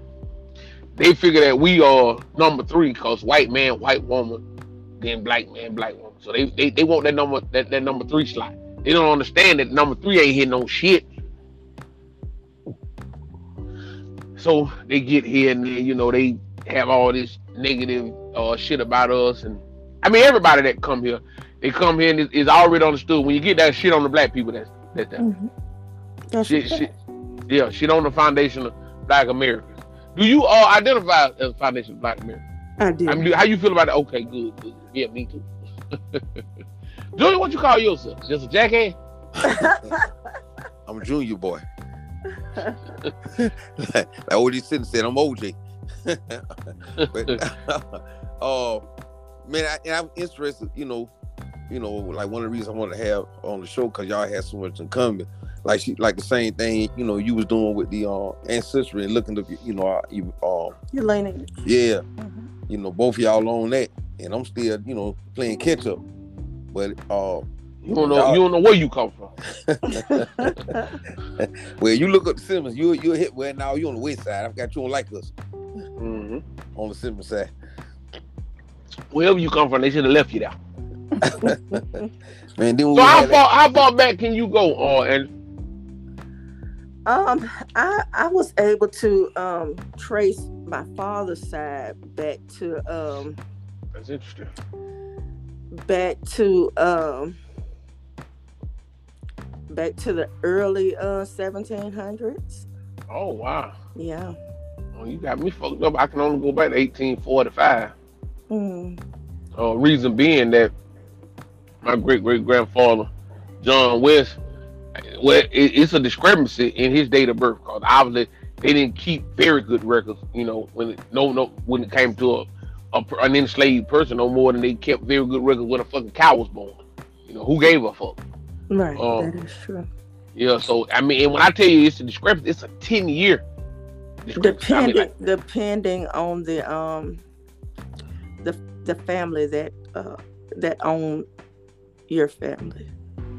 they figure that we are number three cause white man, white woman, then black man, black woman. So they they, they want that number that, that number three slot. They don't understand that number three ain't hitting no shit. So they get here and then, you know they have all this negative uh, shit about us and I mean everybody that come here, they come here and is, is already understood. When you get that shit on the black people, that's that's that. Mhm. That's Shit, shit, yeah, shit on the foundation of Black Americans. Do you all identify as a foundation of Black Americans? I do. I mean, how you feel about it? Okay, good, good. Yeah, me too. <laughs> Junior, what you call yourself? Just a jackass? <laughs> I'm a junior boy. <laughs> like what he said, said I'm OJ. <laughs> but uh, man, I, and I'm interested. You know, you know, like one of the reasons I wanted to have on the show because y'all had so much in common. Like she, like the same thing. You know, you was doing with the uh, ancestry and looking to, you know, uh, you, uh, You're learning. yeah, Mhm. you know, both of y'all on that, and I'm still, you know, playing catch up. But uh, You don't know. You don't know where you come from. <laughs> well, you look up the Simmons, you you hit well now you on the west side. I've got you on like us hmm on the Simmons side. Wherever you come from, they should have left you there. <laughs> Man, then So how had that- far? How far back can you go? Uh, and Um, I I was able to um trace my father's side back to um that's interesting. Back to um back to the early uh 1700s. Oh wow. Yeah. Oh, you got me fucked up. I can only go back to 1845. Mm. Uh, reason being that my great great grandfather, John West, well, it, it's a discrepancy in his date of birth because obviously they didn't keep very good records. You know, when it, no no when it came to a, a an enslaved person, no more than they kept very good records when a fucking cow was born. You know, who gave a fuck? Right. Oh. that is true. Yeah, so I mean, and when I tell you it's a discrepancy, it's a ten year. discrepancy. I mean, Depending like, depending on the um the the family that uh that own your family.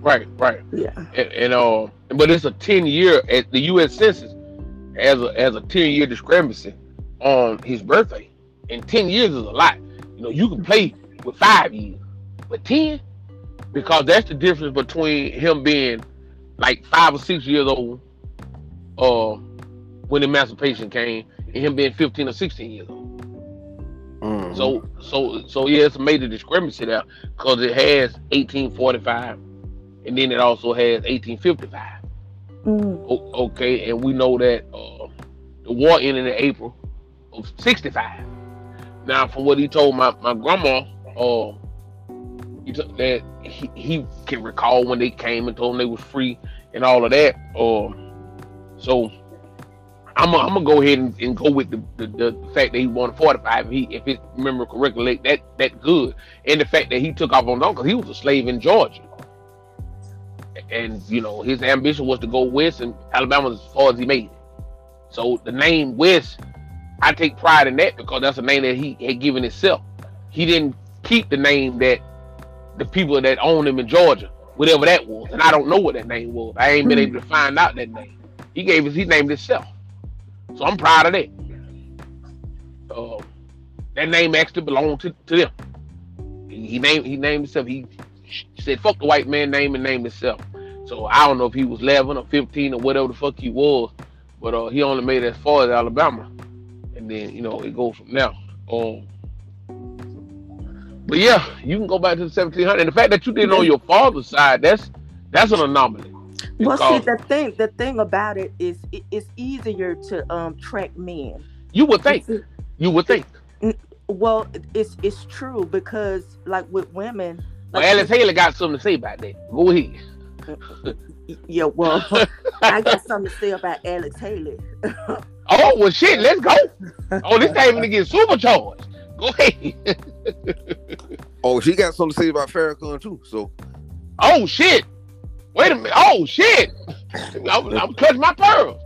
right, right. Yeah. and, and uh, but it's a ten year at the U.S. Census as a as a ten year discrepancy on his birthday, and ten years is a lot. You know, you can play with five years, but ten, because that's the difference between him being like five or six years old, uh, when emancipation came, and him being fifteen or sixteen years old. Mhm. So, so, so yeah, it's a major discrepancy there because it has 1845, and then it also has 1855. Mm. O- okay, and we know that uh, the war ended in April of '65. Now, from what he told my my grandma, uh, he that he, he can recall when they came and told them they was free and all of that. Um, so I'm gonna go ahead and, and go with the, the, the fact that he won 45. If he if it remember correctly, that that good, and the fact that he took off on them because he was a slave in Georgia and you know his ambition was to go west and Alabama was as far as he made it. So the name West, I take pride in that because that's a name that he had given himself. He didn't keep the name that the people that owned him in Georgia, whatever that was, and I don't know what that name was. I ain't been able to find out that name. He gave us, he named himself. So I'm proud of that. Uh, that name actually belonged to, to them. He, named he named himself. He said, "Fuck the white man name and named himself." So I don't know if he was 11 or 15 or whatever the fuck he was, but uh, he only made it as far as Alabama, then you know it goes from now. Um, but yeah, you can go back to the 1700, and the fact that you did it on your father's side, that's that's an anomaly. Well, see, the thing the thing about it is it, it's easier to um track men. you would think, you would think. Well, it's it's true because like with women, Well, Alex Haley got something to say about that. Go ahead. Yeah, well, <laughs> I got something to say about Alex Haley. <laughs> Oh well, shit, let's go. Oh, this thing gonna get supercharged. Go ahead. <laughs> Oh, she got something to say about Farrakhan too. So Oh shit. Wait a minute. Oh shit! I'm, I'm clutching my pearls.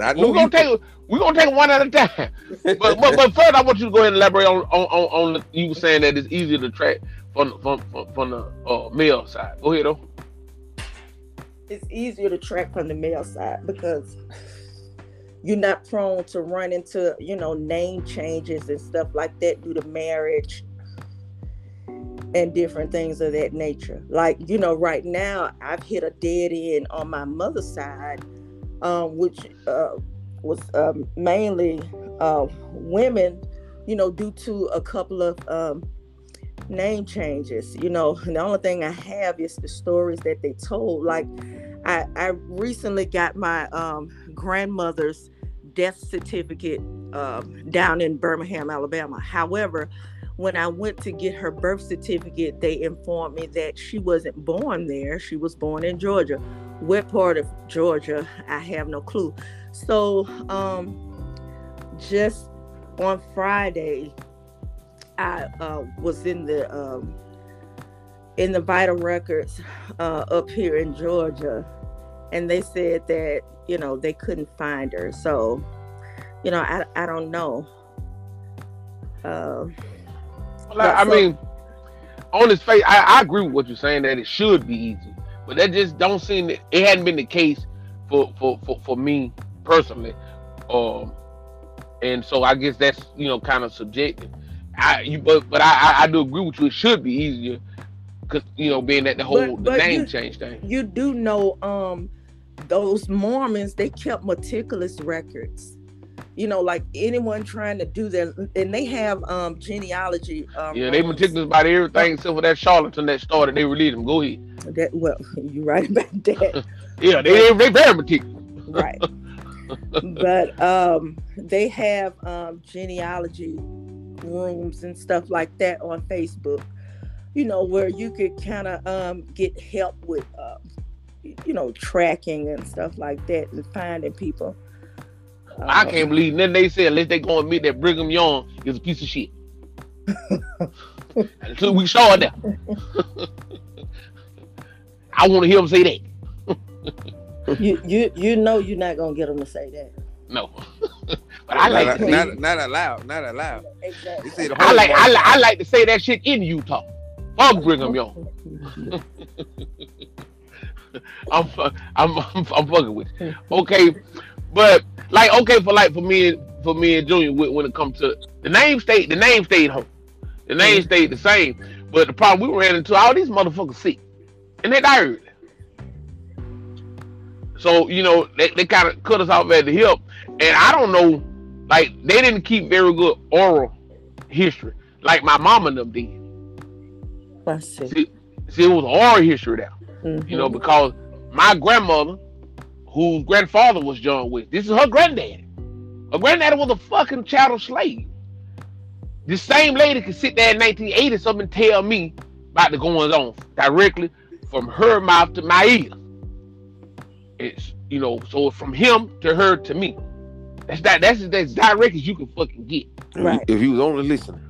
I We're gonna take we're gonna take one at a time. But but, but first, I want you to go ahead and elaborate on on, on, on the, you were saying that it's easier to track from from from, from the uh, male side. Go ahead though. It's easier to track from the male side because you're not prone to run into you know name changes and stuff like that due to marriage and different things of that nature. Like you know right now i've hit a dead end on my mother's side um, which uh, was um, mainly uh, women you know due to a couple of um, name changes you know the only thing i have is the stories that they told like I, I recently got my um, grandmother's death certificate um, down in Birmingham, Alabama. However, when I went to get her birth certificate, they informed me that she wasn't born there. She was born in Georgia. What part of Georgia? I have no clue. So, um, just on Friday, I uh, was in the um, in the vital records uh, up here in Georgia, and they said that you know they couldn't find her. So, you know, I I don't know. Uh, Well, I, I so- mean, on its face, I, I agree with what you're saying that it should be easy, but that just don't seem it hadn't been the case for for for, for me personally. Um, and so I guess that's you know kind of subjective. I you but but I, I I do agree with you. It should be easier because you know being that the whole But- the but name you- change thing. you do know, um, those Mormons they kept meticulous records. You know, like anyone trying to do that, and they have um genealogy. Um, Yeah, they meticulous about everything except for that charlatan that started. They released them. Go ahead. That well, <laughs> you're right about that. <laughs> Yeah, they they, they very meticulous. right <laughs> but um they have um genealogy rooms and stuff like that on facebook you know where you could kind of um get help with uh, you know tracking and stuff like that and finding people I Um, can't believe nothing they said unless they gonna admit that Brigham Young is a piece of shit. <laughs> Until we saw it there. <laughs> I want to hear him say that. <laughs> you you you know you're not gonna get them to say that No, <laughs> but I like not, to not, not allowed. Not allowed. exactly They say I like I, like I like to say that shit in Utah. Fuck Brigham Young. <laughs> I'm fu- I'm I'm, I'm fucking with you. Okay, but like okay for like for me for me and Junior when, when it comes to the name state the name stayed home. The name mm-hmm. stayed the same, but the problem we ran into all these motherfuckers sick, and they died. So you know they, they kind of cut us off at the hip, and I don't know, like they didn't keep very good oral history like my mama and them did. Let's see. See, see, it was oral history there you know, Mhm. because my grandmother, whose grandfather was John West, this is her granddaddy. Her granddaddy was a fucking chattel slave. This same lady could sit there in 1980 something and tell me about the goings on directly from her mouth to my ear. It's you know, so from him to her to me. That's that that's as direct as you can fucking get. Right. If you was only listening.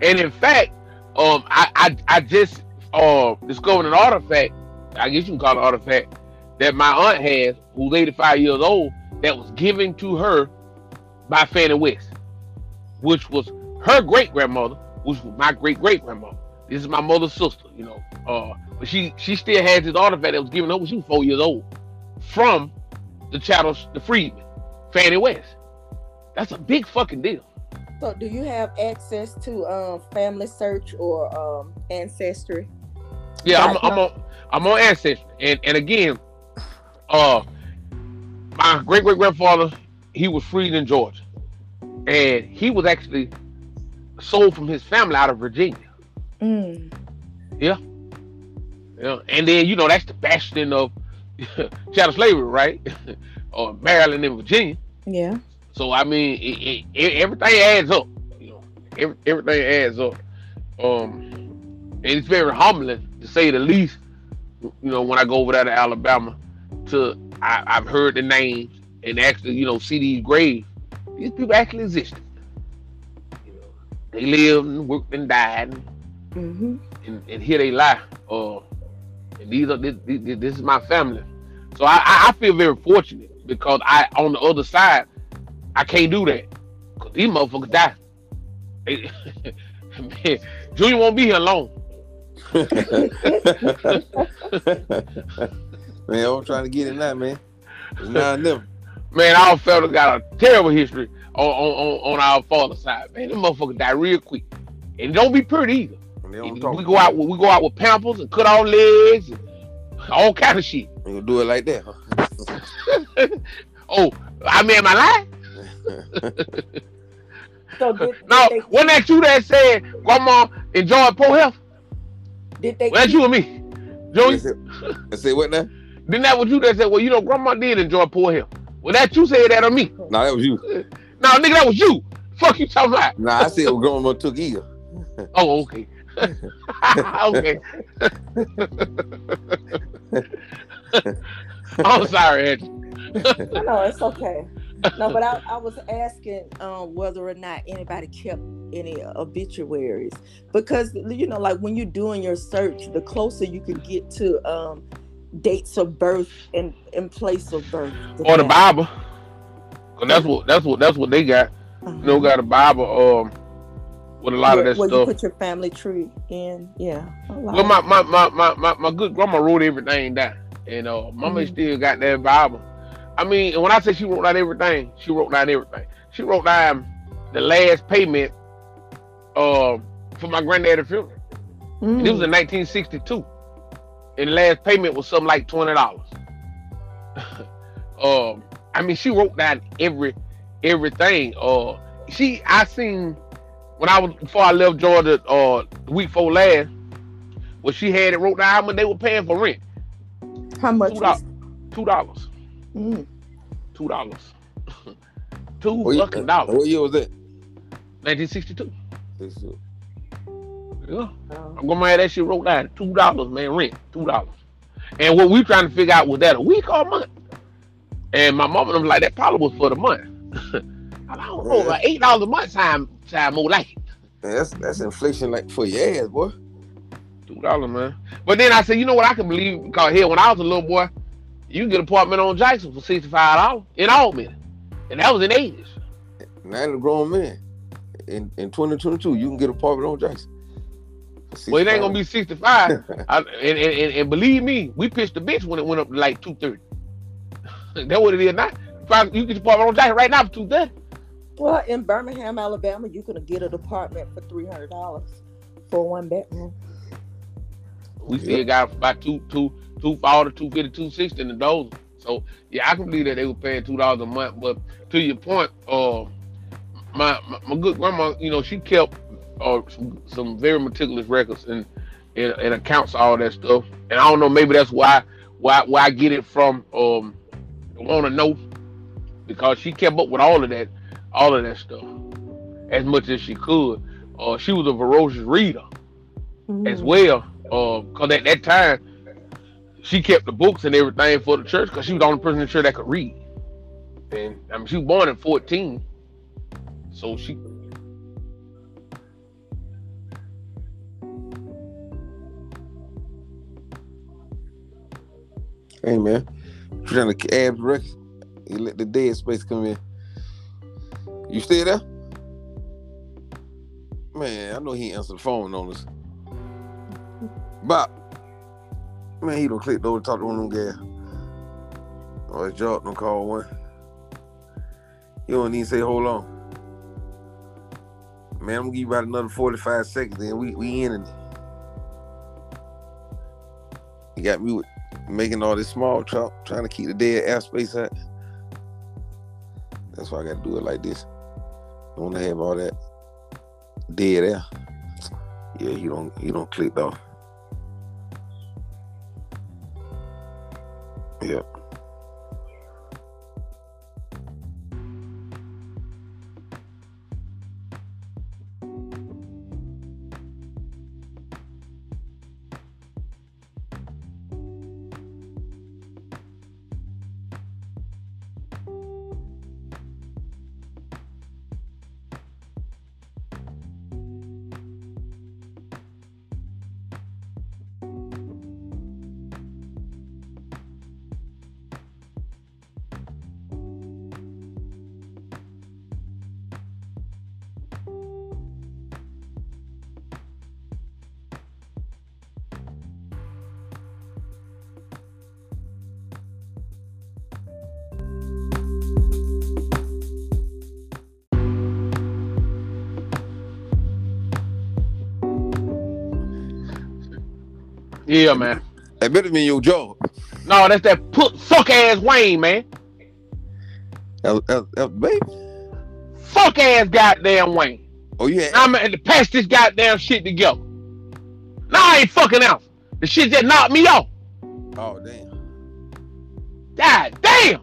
And in fact, um, I I, I just uh discovered an artifact. I guess you can call it an artifact that my aunt has, who's 85 years old, that was given to her by Fannie West, which was her great grandmother, which was my great great grandmother. This is my mother's sister, you know. Uh, but she she still has this artifact that was given her when she was four years old from the chattels, the freedmen, Fannie West. That's a big fucking deal. So, do you have access to um, Family Search or um, Ancestry? Yeah, I'm, I'm on I'm on ancestry, and and again, uh, my great great grandfather he was freed in Georgia, and he was actually sold from his family out of Virginia. Mm. Yeah, and then you know that's the bastion of <laughs> chattel slavery, right? <laughs> or Maryland and Virginia. Yeah. So I mean, it, it, everything adds up. You know, every, everything adds up. Um, and it's very humbling to say the least. You know, when I go over there to Alabama, to I, I've heard the names and actually, you know, see these graves. These people actually existed. You know, they lived and worked and died, and, Mm-hmm. and, and here they lie. Uh, and these are this, this, this is my family. So I I feel very fortunate because I on the other side I can't do that because these motherfuckers die. <laughs> Man, Junior won't be here long. <laughs> man, I'm trying to get it now, man. It's or never. Man, our fellas got a terrible history on, on, on, on our father's side. Man, them motherfuckers die real quick. And it don't be pretty either. And they don't we go out with we go out with pampers and cut our legs and all kind of shit. You do it like that, huh? <laughs> Oh, I mean, am I lying? <laughs> So did, No, did wasn't that you that said grandma enjoyed poor health? they, did they Well, that's you and me. I Joey, said, I said what now? didn't that what you that said? Well, you know, grandma did enjoy poor health. Well, that you said that on me? No, that was you. No, nigga, that was you. Fuck you talking about? Nah, I said grandma took either. <laughs> Oh, okay. okay. <laughs> I'm sorry, Andrew. No, it's okay. No, but I, <laughs> I was asking um, whether or not anybody kept any obituaries because you know, like when you're doing your search, the closer you can get to um, dates of birth and, and place of birth. Or the Bible. 'Cause that's what that's what that's what they got. You know, got a Bible um with a lot of that where you stuff. put your family tree in, yeah. a lot. Well, my my, my, my, my, my good grandma wrote everything down. And uh, mama Mhm. still got that Bible. I mean, and when I say she wrote down everything, she wrote down everything. She wrote down the last payment uh, for my granddaddy's funeral. Mm. And it was in 1962. And the last payment was something like $20. <laughs> um, I mean, she wrote down every everything. Uh, she I seen when I was before I left Georgia uh the week before last, well she had it wrote down how much they were paying for rent. How much? Two dollars. Two dollars. mm. Two dollars. <laughs> Two What year, fucking dollars. what year was that? 1962. Yeah. Oh. I'm gonna have that shit wrote down. Two dollars, man, rent. Two dollars. And what we trying to figure out was that a week or a month? And my mom and I'm like that probably was for the month. <laughs> I don't know, like eight dollars a month time time more like it. Man, that's that's inflation like for your ass, boy. Two dollars, man. But then I said, you know what I can believe because here when I was a little boy, you can get an apartment on Jackson for sixty five dollars in Albany. And that was in the eighties. Now a grown man. In in 2022, you can get a apartment on Jackson. for Well, it ain't gonna be sixty five. <laughs> and, and, and, and believe me, we pitched the bitch when it went up to like two thirty. <laughs> That's what it is now. Find- You get your apartment on Jackson right now for two thirty. Well, in Birmingham, Alabama, you can get an apartment for three hundred dollars for one bedroom. We still got about two, two, two forty, two fifty, two sixty in the dozen. So yeah, I can believe that they were paying two dollars a month. But to your point, uh, my, my my good grandma, you know, she kept uh some, some very meticulous records and, and and accounts all that stuff. And I don't know, maybe that's why why why I get it from um want to know because she kept up with all of that all of that stuff as much as she could. Uh, she was a ferocious reader as Mm. well. Uh, cause at that time, she kept the books and everything for the church because she was the only person in the church that could read. And I mean, she was born at 14, so she. Hey man, trying to add records? You let the dead space come in. You still there? Man, I know he answered the phone on us. Bob. Man, he don't click over to talk to one of them guys. Oh, or his job don't call one. He don't even say hold on. Man, I'm gonna give you about another 45 seconds, then we we in it. You got me with making all this small talk, trying to keep the dead airspace out. That's why I got to do it like this. Don't have all that dead air. Yeah, you don't you don't click off. Yep. Yeah, man. That better be your job. No, that's that put fuck ass Wayne, man. That, that, that, baby. Fuck ass goddamn Wayne. Oh, yeah. I'm to patch this goddamn shit together. Now I ain't fucking out. The shit that knocked me off. Oh damn. God damn.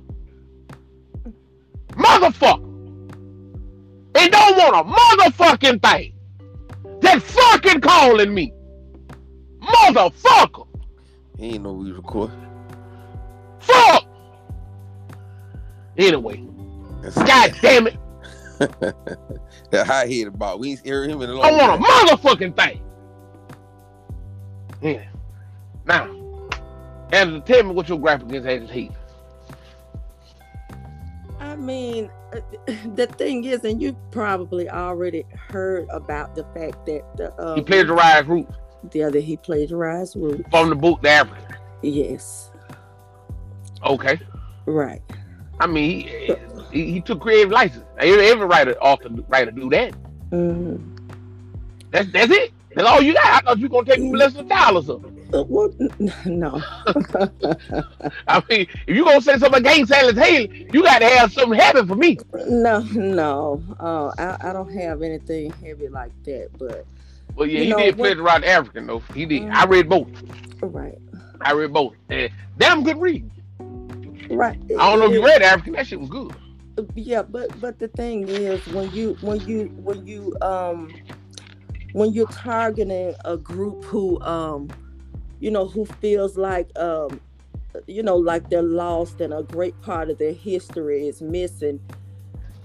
Motherfucker. They don't want a motherfucking thing. That fucking calling me. Motherfucker. He ain't know we record. Fuck. Anyway, That's god damn it. <laughs> that high head about. We ain't heard him in a long I want a motherfucking thing. Yeah. Now, and tell me what your graphic against Agent Heat. I mean, uh, <laughs> the thing is, and you probably already heard about the fact that the uh, He plagiarized roots the other he plagiarized Root. from the book The African. Yes, Okay. right. I mean, he, he, he took creative license. Every, every writer, author, writer do that. Mhm. That's that's it. That's all you got. I thought you were gonna take me less than a dollar or something. Uh, well, no. <laughs> I mean, if you gonna say something against Sally Taylor, you got to have something heavy for me. no, no. Uh, I, I don't have anything heavy like that, but Well, yeah, You he know, did plagiarize the African though. He did. Mm. I read both. right, I read both. And damn good read. right. I don't know if you read African. That shit was good. yeah but but the thing is when you when you when you um when you're targeting a group who um you know who feels like um you know like they're lost and a great part of their history is missing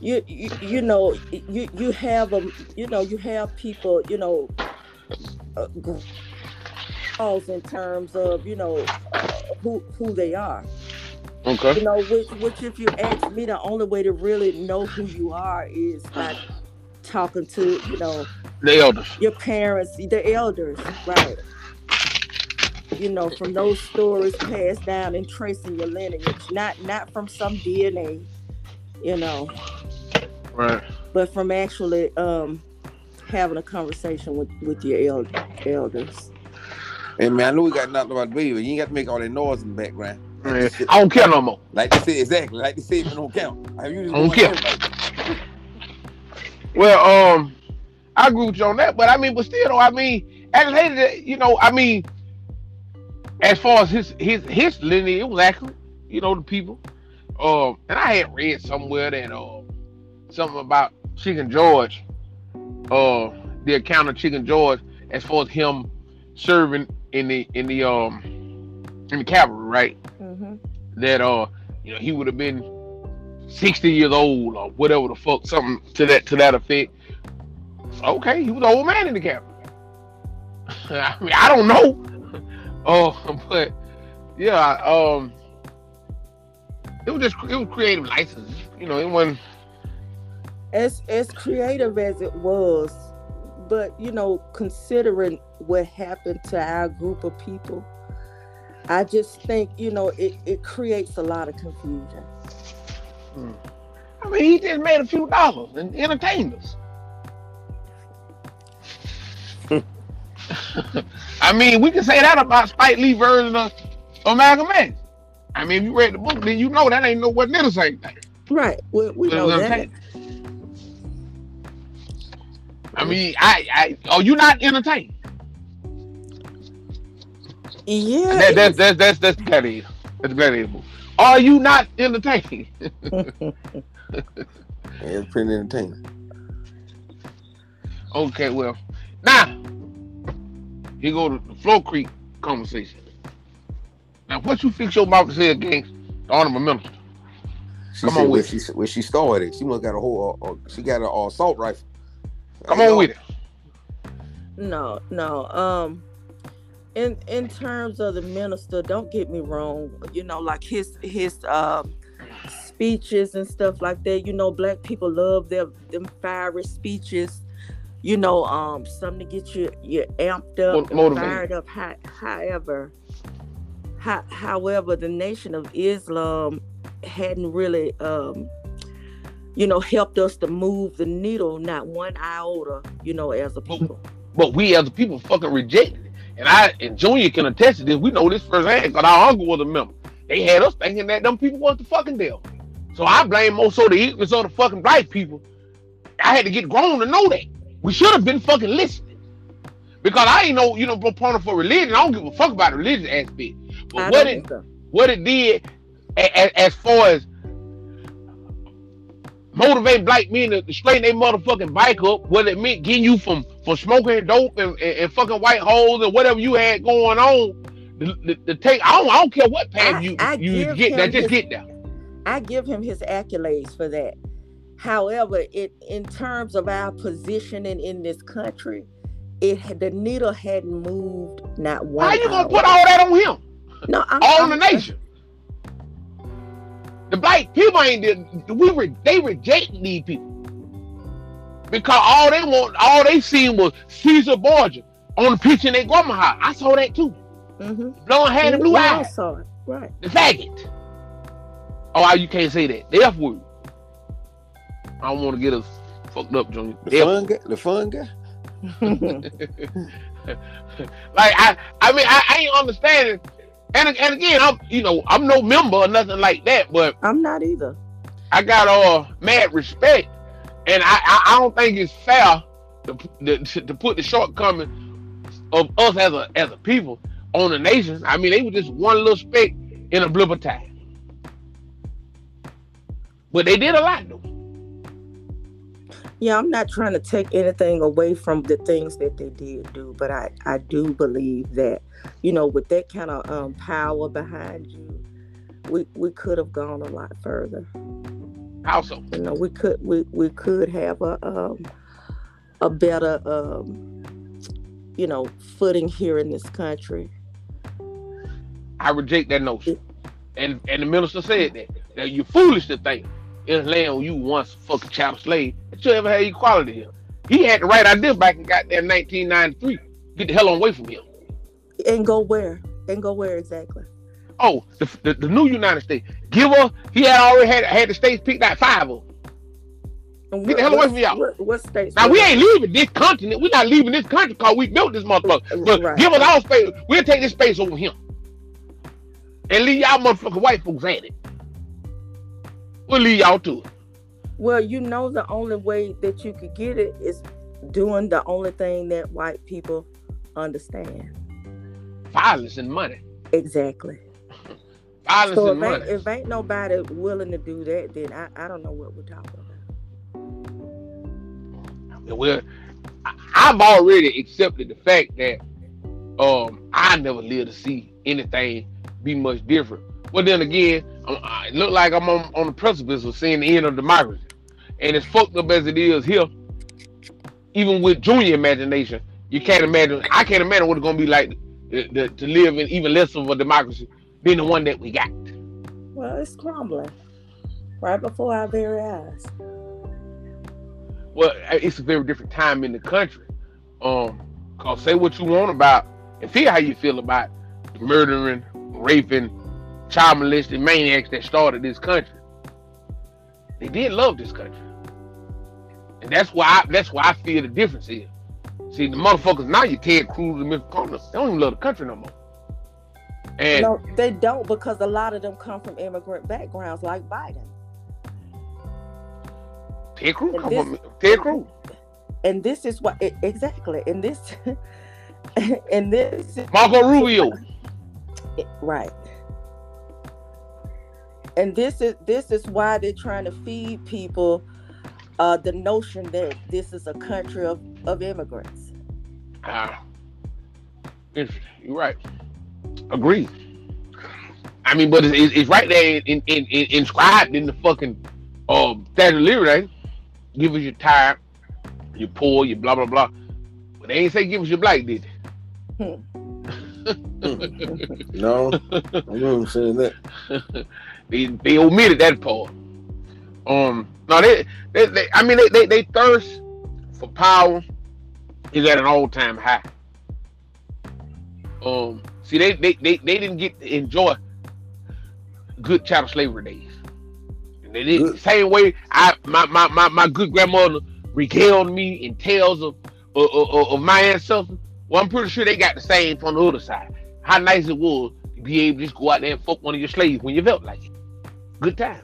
you you, you know you you have a you know you have people you know uh, calls in terms of you know uh, who who they are Okay. you know, which which if you ask me, the only way to really know who you are is by talking to, you know, The elders. your parents, the elders, right? You know, from those stories passed down and tracing your lineage, not not from some DNA, you know, Right. but from actually um having a conversation with with your elder, elders. Hey man, I know we got nothing about the baby. You ain't got to make all that noise in the background. Man, I don't care no more. Like they say exactly. Like they say it don't count. I usually I don't care. everybody. Well, um, I agree with you on that, but I mean, but still, though, I mean, as hated, you know, I mean, as far as his his his lineage, it was accurate. You know, the people. Um, and I had read somewhere that uh, something about Chicken George, uh, the account of Chicken George, as far as him serving in the in the um in the cavalry, right? Mm-hmm. that uh you know he would have been 60 years old or whatever the fuck something to that to that effect okay he was an old man in the cabinet <laughs> i mean i don't know oh <laughs> but yeah um it was just it was creative license you know it wasn't as as creative as it was but you know considering what happened to our group of people i just think you know it, it creates a lot of confusion hmm. i mean he just made a few dollars and entertained us <laughs> I mean, we can say that about Spike Lee version of, of Malcolm X. I mean, if you read the book, then you know that ain't nowhere what same thing. right we, we know that. I mean, I, I, are you not entertained? yeah That, it that's that's that's that's gladiator. That's gladiator. Are you not entertained? <laughs> It's pretty entertaining. Okay, well, now you go to the Flow Creek conversation. Now, what you fix your mouth to say against the honorable minister? She Come said on where with she where she started. She must got a whole. Uh, uh, she got an assault rifle. Come on with it. no no um in in terms of the minister don't get me wrong you know like his his um speeches and stuff like that you know black people love their them fiery speeches you know um something to get you you amped up Mo- fired up Ho- however ho- however the nation of islam hadn't really um you know helped us to move the needle not one iota you know as a people But we as a people fucking rejected it. And I and Junior can attest to this. We know this firsthand because our uncle was a member. They had us thinking that them people was the fucking devil. So I blame most of the ignorance of the fucking black people. I had to get grown to know that. We should have been fucking listening. Because I ain't no, you know, proponent for religion. I don't give a fuck about the religious aspect. But I what it either. what it did a- a- as far as motivate black men to, straighten their motherfucking bike up, what it meant getting you from from smoking dope and, and, and fucking white holes and whatever you had going on. The, the, the take I don't, I don't care what path I- you I you get there, him just get there. I give him his accolades for that. However, it in terms of our positioning in this country, it the needle hadn't moved not one. How you gonna hour. put all that on him? no, I'm, on the nation. The black people ain't did- we re, they reject these people because all they want, all they seen was Caesar Borgia on the picture in their grandma house. I saw that too. Mhm. Blonde hair and blue we all eyes. saw it, right? The faggot. Oh, you can't say that. The F word. I don't want to get us fucked up, Junior. The F fun guy. The fun guy. <laughs> <laughs> like I, I mean, I, I ain't understanding. And and again, I'm you know I'm no member or nothing like that, but I'm not either. I got uh mad respect, and I I, I don't think it's fair to, to to put the shortcoming of us as a as a people on the nation. I mean, they were just one little speck in a blip of time, but they did a lot though. Yeah, I'm not trying to take anything away from the things that they did do, but I, I do believe that, you know, with that kind of um, power behind you, we, we could have gone a lot further. Also, You know, we could we, we could have a um, a better um, you know footing here in this country. I reject that notion, and and the minister said that that you're foolish to think in a land where you once fucking child slave that you ever had equality here. He had the right idea back in goddamn 1993. Get the hell away from him. And go where? And go where exactly? Oh, the, the, the new United States. Give her, he had already had had the states picked out five of them. Get the hell away from y'all. What, what states? Now we ain't leaving this continent. We're not leaving this country because we built this motherfucker. But Right. give us our space. We'll take this space over him. And leave y'all motherfucking white folks at it. We'll leave y'all to it. Well, you know, the only way that you could get it is doing the only thing that white people understand. Violence and money. Exactly. Violence So and if ain't, money. if ain't nobody willing to do that, then I, I don't know what we're talking about. Well, I've already accepted the fact that um I never live to see anything be much different. But then again, I- it look like I'm on, on the precipice of seeing the end of democracy. And as fucked up as it is here, even with junior imagination, you can't imagine. I can't imagine what it's gonna be like to, to, to live in even less of a democracy than the one that we got. Well, it's crumbling right before our very eyes. well, it's a very different time in the country. Um, cause say what you want about and feel how you feel about murdering, raping, child molesting maniacs that started this country. They did love this country, and that's why I, that's why I feel the difference is. See, the motherfuckers now, you Ted Cruz and Mr. Cornyn, they don't even love the country no more. And No, they don't because a lot of them come from immigrant backgrounds like Biden. Ted Cruz and come this- from Ted Cruz. And this is what e- exactly. And this <laughs> and this is Marco Rubio. right. And this is this is why they're trying to feed people uh, the notion that this is a country of, of immigrants. Ah, interesting. You're right. Agree. I mean, but it's, it's, it's right there in, in, in, inscribed in the fucking um Statute of Liberty. Give us your time, your poor, your blah blah blah. But they ain't say give us your black, did they? <laughs> No, I remember saying that. <laughs> they they omitted that part. Um, no, they, they, they I mean, they, they, they thirst for power is at an all time high. Um, see, they, they, they, they didn't get to enjoy good chattel slavery days. And they did Good. same way I my, my, my, my good grandmother regaled me in tales of of, of, of my ancestors. Well, I'm pretty sure they got the same from the other side. How nice it was to be able to just go out there and fuck one of your slaves when you felt like it. Good times.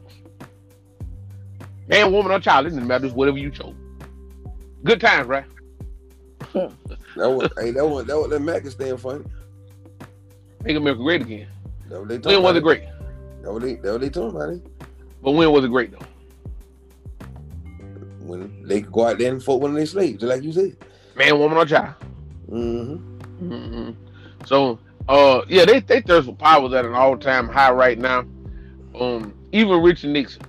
Man, woman, or child, it doesn't matter. It's whatever you chose. Good times, right? <laughs> That was, hey, that was that was that Mac stand funny. Make America great again. That what they When was it great? That what they that what they talking about. It. But when was it great though? When they could go out there and fuck one of their slaves, just like you said. Man, woman, or child. Mm-hmm. hmm So, uh, yeah, they they thirst for power is at an all time high right now. Um, even Richard Nixon,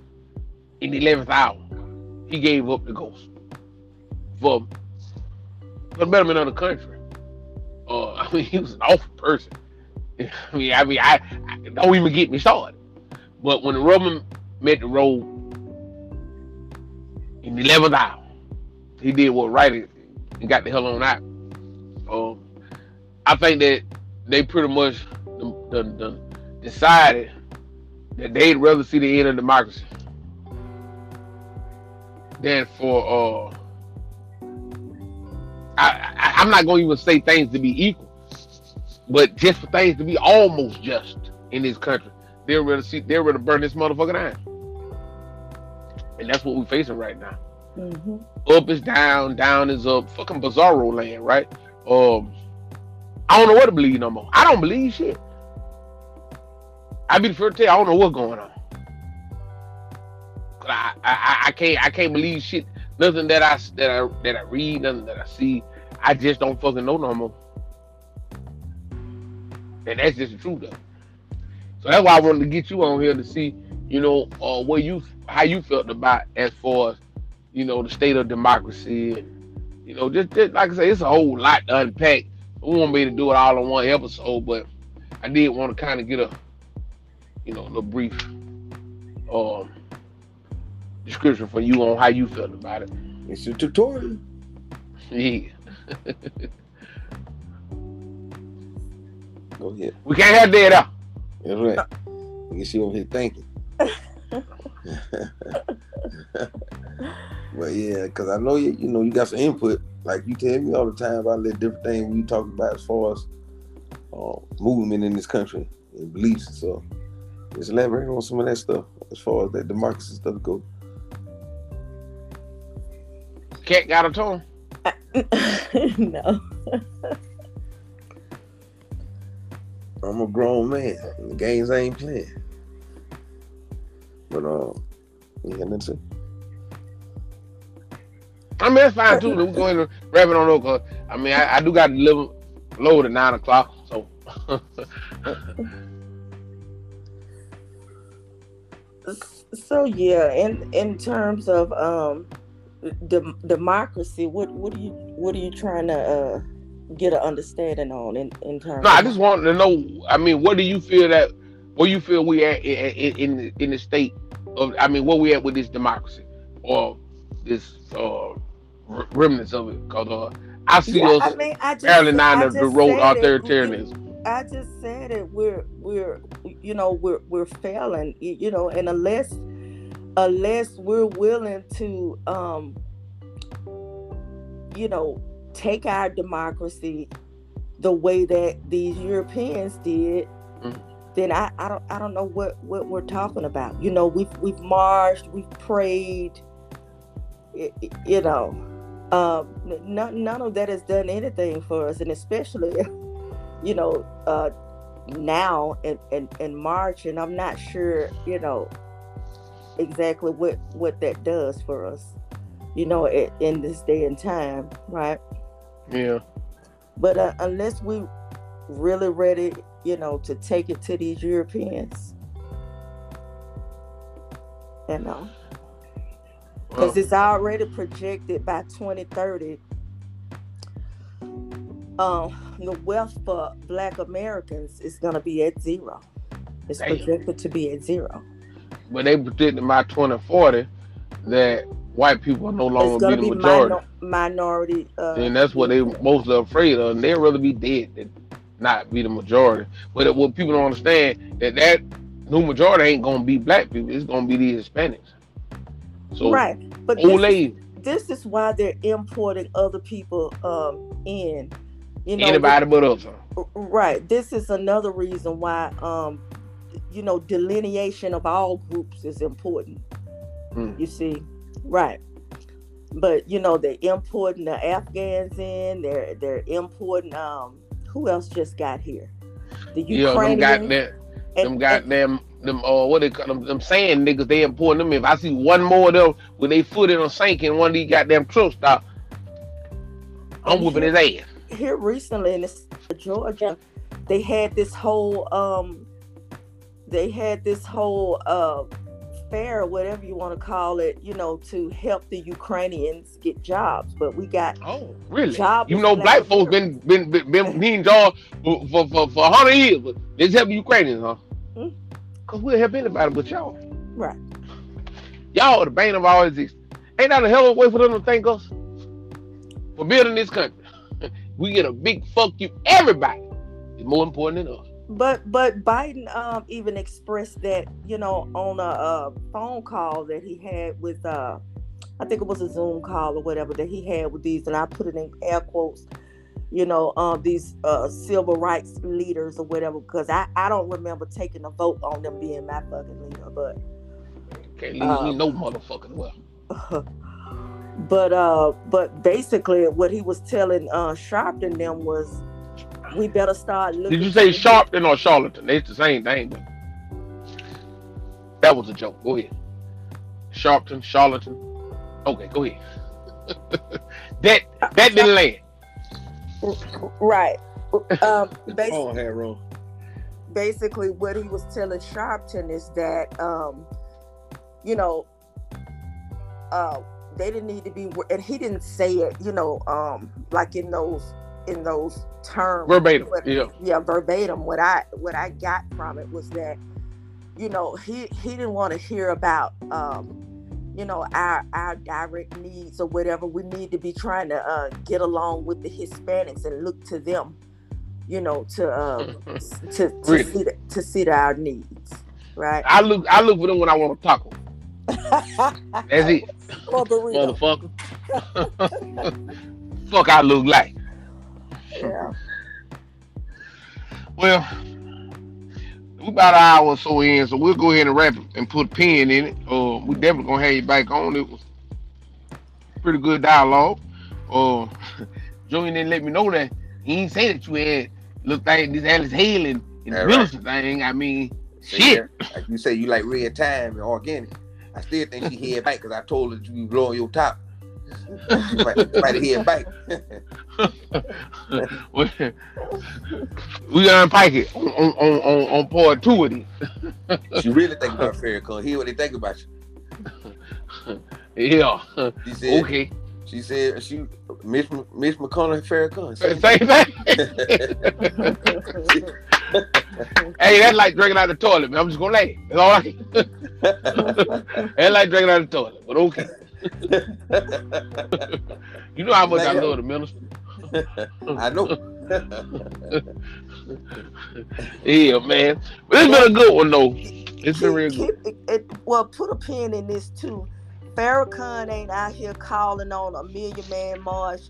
in the eleventh hour, he gave up the ghost for the betterment of the country. Uh, <laughs> I mean, he was an awful person. I mean, I mean, I, I don't even get me started. But when the rubber met the road in the eleventh hour, he did what right and got the hell on out. Um, I think that they pretty much decided that they'd rather see the end of democracy than for uh I, I I'm not gonna even say things to be equal, but just for things to be almost just in this country, they're ready to see they're ready to burn this motherfucker down. And that's what we're facing right now hmm up is down, down is up. Fucking bizarro land, right? Um, I don't know what to believe no more. I don't believe shit. I be the first to tell you, I don't know what's going on. I, I, I can't, I can't believe shit. Nothing that I that I that I read, nothing that I see. I just don't fucking know no more. And that's just the truth, though. So that's why I wanted to get you on here to see, you know, uh, what you, how you felt about as far as you know, the state of democracy. And, you know, just, just like I say, it's a whole lot to unpack. We won't be able to do it all in one episode, but I did want to kind of get a, you know, a little brief um, description for you on how you felt about it. It's a tutorial. Yeah. <laughs> Go ahead. We can't have that out. That's right. I guess you over here thinking. <laughs> but yeah, because I know you, you know, you got some input. Like you tell me all the time about the different things we talk about as far as uh, movement in this country and beliefs. So just elaborate on some of that stuff as far as that democracy stuff goes. Cat got a tone. <laughs> no. I'm a grown man. And the games I ain't playing. But uh, you got nothing to say? I mean, that's fine too. We're going to wrap it on up. 'cause, I mean, I, I do got to live load at nine o'clock. So <laughs> So yeah, in in terms of um, dem- democracy, what what are you what are you trying to uh, get an understanding on in in terms? No, I just wanted to know. I mean, what do you feel that? Where you feel we at in in, in, in the state of? I mean, where we at with this democracy or this uh, remnants of it? Because uh, I see Yeah, us I mean, I just, barely nine of the road authoritarianism. I just said it. We're we're you know we're we're failing. You know, and unless unless we're willing to um you know take our democracy the way that these Europeans did, Mhm. then I, I don't I don't know what what we're talking about. You know, we've we've marched, we've prayed. You know, um, none none of that has done anything for us, and especially, <laughs> you know, uh, now in, in in March, and I'm not sure, you know, exactly what what that does for us, you know, in this day and time, right? Yeah. But uh, unless we really ready, you know, to take it to these Europeans, you know, because it's already projected by 2030. Um, the wealth for Black Americans is going to be at zero. It's Damn. projected to be at zero. but they predicted by 2040 that white people are no longer be the be majority. minor, minority. Uh, and that's what they're mostly afraid of. And they'd rather be dead than not be the majority. But what people don't understand that that new majority ain't gonna be black people. It's gonna be the Hispanics. So right. But this, this is why they're importing other people um, in You know, Anybody but us. Right. This is another reason why, um, you know, delineation of all groups is important. Mm. You see, right. But you know, they're importing the Afghans in. They're they're importing. Um, who else just got here? The Yeah, them Ukrainians. goddamn, them and- and- goddamn, them uh, what they call them, them sand niggas. They importing them. If I see one more of them with they foot in a sink in one of these goddamn truck stop, I'm And whooping his ass. Here recently in of Georgia, they had this whole um they had this whole uh fair, whatever you want to call it, you know, to help the Ukrainians get jobs. But we got Oh, really? Job you know, black folks been been been, been being jobs for for for, for hundred years, but they just help Ukrainians, huh? Hmm. Cause we'll help anybody but y'all. right. Y'all are the bane of our existence. Ain't that a hell of a way for them to thank us for building this country? We get a big fuck you. Everybody is more important than us. But but Biden um even expressed that, you know, on a, uh phone call that he had with uh I think it was a Zoom call or whatever that he had with these, and I put it in air quotes, you know, um, these uh, civil rights leaders or whatever, because I, I don't remember taking a vote on them being my fucking leader, but Can't leave me Um, no motherfucking well. <laughs> but uh but basically what he was telling uh Sharpton them was we better start looking Did you say for- Sharpton or Charlatan? It's the same thing, but that was a joke. Go ahead. Sharpton, Charlatan. Okay, go ahead. <laughs> that that didn't land. right um <laughs> basically Oh, had wrong. basically what he was telling Sharpton is that um you know uh they didn't need to be and he didn't say it you know um like in those in those terms Verbatim. What- Yeah. yeah verbatim what i what i got from it was that you know he he didn't want to hear about um you know our our direct needs or whatever we need to be trying to uh get along with the hispanics and look to them you know to <laughs> um to to, Really? see the, to see to our needs right I look I look for them when I want a taco. <laughs> That's it. or. Motherfucker. <laughs> Fuck I look like. yeah Well, we about an hour or so in, so we'll go ahead and wrap it and put a pin in it. Uh, we definitely gonna have you back on. It was pretty good dialogue. Uh, <laughs> Julian didn't let me know that he didn't say that you had looked like this Alex Haley and, and the All right. Thing. I mean, Say shit. that. Like you say, you like red time and organic. I still think she head back because I told her that you be blowing your top. <laughs> right, right head back. <laughs> we we unpack it on on, on, on, on part two of this. <laughs> she really think about Farrakhan. Hear what they think about you. Yeah. She said. Okay. She said she Miss M- Miss McConnell Farrakhan. Same Same thing. Hey, that's like drinking out the toilet, man. I'm just gonna lay. It's all right. <laughs> That's like drinking out the toilet, but okay. <laughs> You know how much I Man. love the minister. I know. <laughs> Yeah, man. But it's been a good one though. It's been real good. Keep- it- it- well, put a pin in this too. Farrakhan ain't out here calling on a million man march,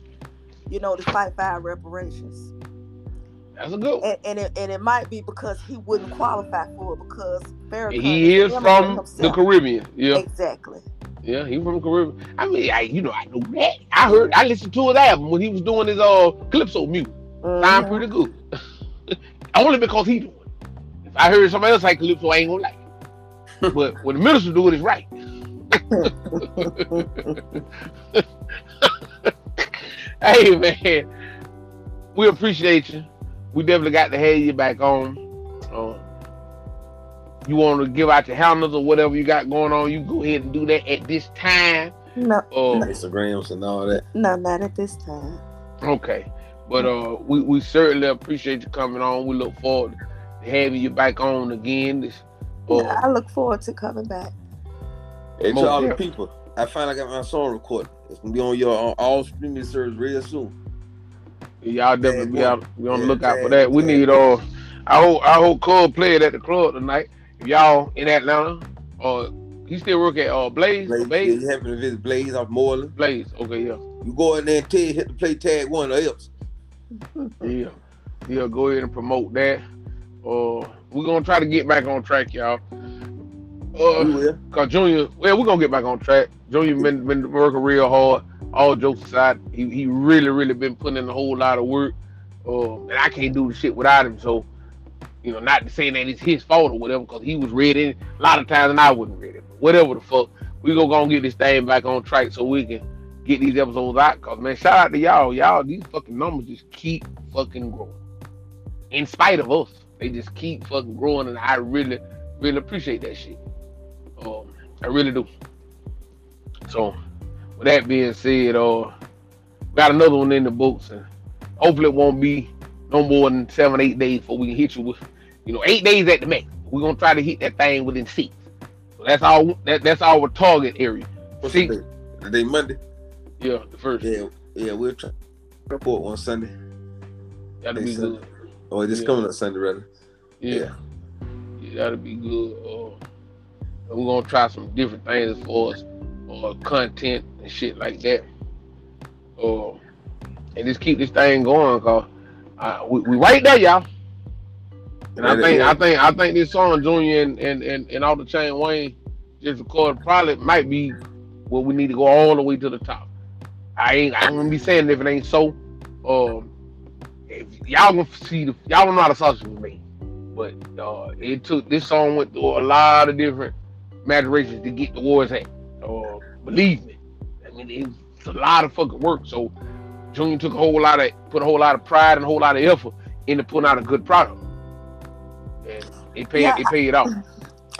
you know, to fight for reparations. That's a good one. And and it, and it might be because he wouldn't qualify for it because Farrakhan He is from the. Caribbean. Yeah, Exactly. yeah, he from the Caribbean. I mean, I, you know, I know that. I heard, I listened to his album when he was doing his uh calypso music. Sound Mhm. pretty good. <laughs> Only because he do it. If I heard somebody else like calypso, I ain't gonna like it. but <laughs> when the minister do it, it's right. <laughs> hey man, we appreciate you. We definitely got to have you back on. Uh, you want to give out your handles or whatever you got going on, you go ahead and do that at this time. No, Uh, Instagrams and all that. no, not at this time. Okay. But uh we, we certainly appreciate you coming on. We look forward to having you back on again. This uh, I look forward to coming back. Hey, to all the people, I finally got my song recorded. It's gonna be on your on all streaming service real soon. Y'all definitely be out be on the lookout for that. We need uh I hope I hope Cole played at the club tonight. If y'all in Atlanta or he still work at uh Blaze Blaze, Blaze you happen to visit Blaze off Moreland. Blaze. Okay, yeah. You go in there and tell you hit the play tag one or else. <laughs> Yeah, yeah. Go ahead and promote that. Uh, we're gonna try to get back on track, y'all. We Uh, will. cause Junior, well, we're gonna get back on track. Junior been been working real hard. All jokes aside, he, he really really been putting in a whole lot of work. Uh, and I can't do the shit without him. So, you know, not to say that it's his fault or whatever, cause he was ready a lot of times and I wasn't ready. But whatever the fuck, we gonna go and get this thing back on track so we can get these episodes out. Cause man, shout out to y'all. Y'all, these fucking numbers just keep fucking growing. In spite of us, they just keep fucking growing, and I really, really appreciate that shit. Um, I really do. So, with that being said, uh, got another one in the books, and hopefully it won't be no more than seven, eight days before we can hit you with, you know, eight days at the max. We're gonna try to hit that thing within six. So that's our that, that's our target area. What's See- the day? Today Monday. Yeah, the first. Yeah, yeah. We'll try to report on Sunday. That'll be sir. good. Or this Yeah. coming up Sunday, rather. Yeah. yeah. that'll be good. Uh, and we're gonna try some different things as far as uh, content and shit like that. Uh, and just keep this thing going, cause uh, we, we right there, y'all. And I think. I think I think this song Junior and and and, and all the chain Wayne just recorded probably might be where we need to go all the way to the top. I ain't I ain't gonna be saying if it ain't so. Um, if y'all gonna see the y'all don't know how the sausage was made, but uh, it took this song went through a lot of different maturations to get to where it's at. Uh, believe me, I mean it's a lot of fucking work. So Junior took a whole lot of put a whole lot of pride and a whole lot of effort into putting out a good product, and it paid Yeah, it paid off.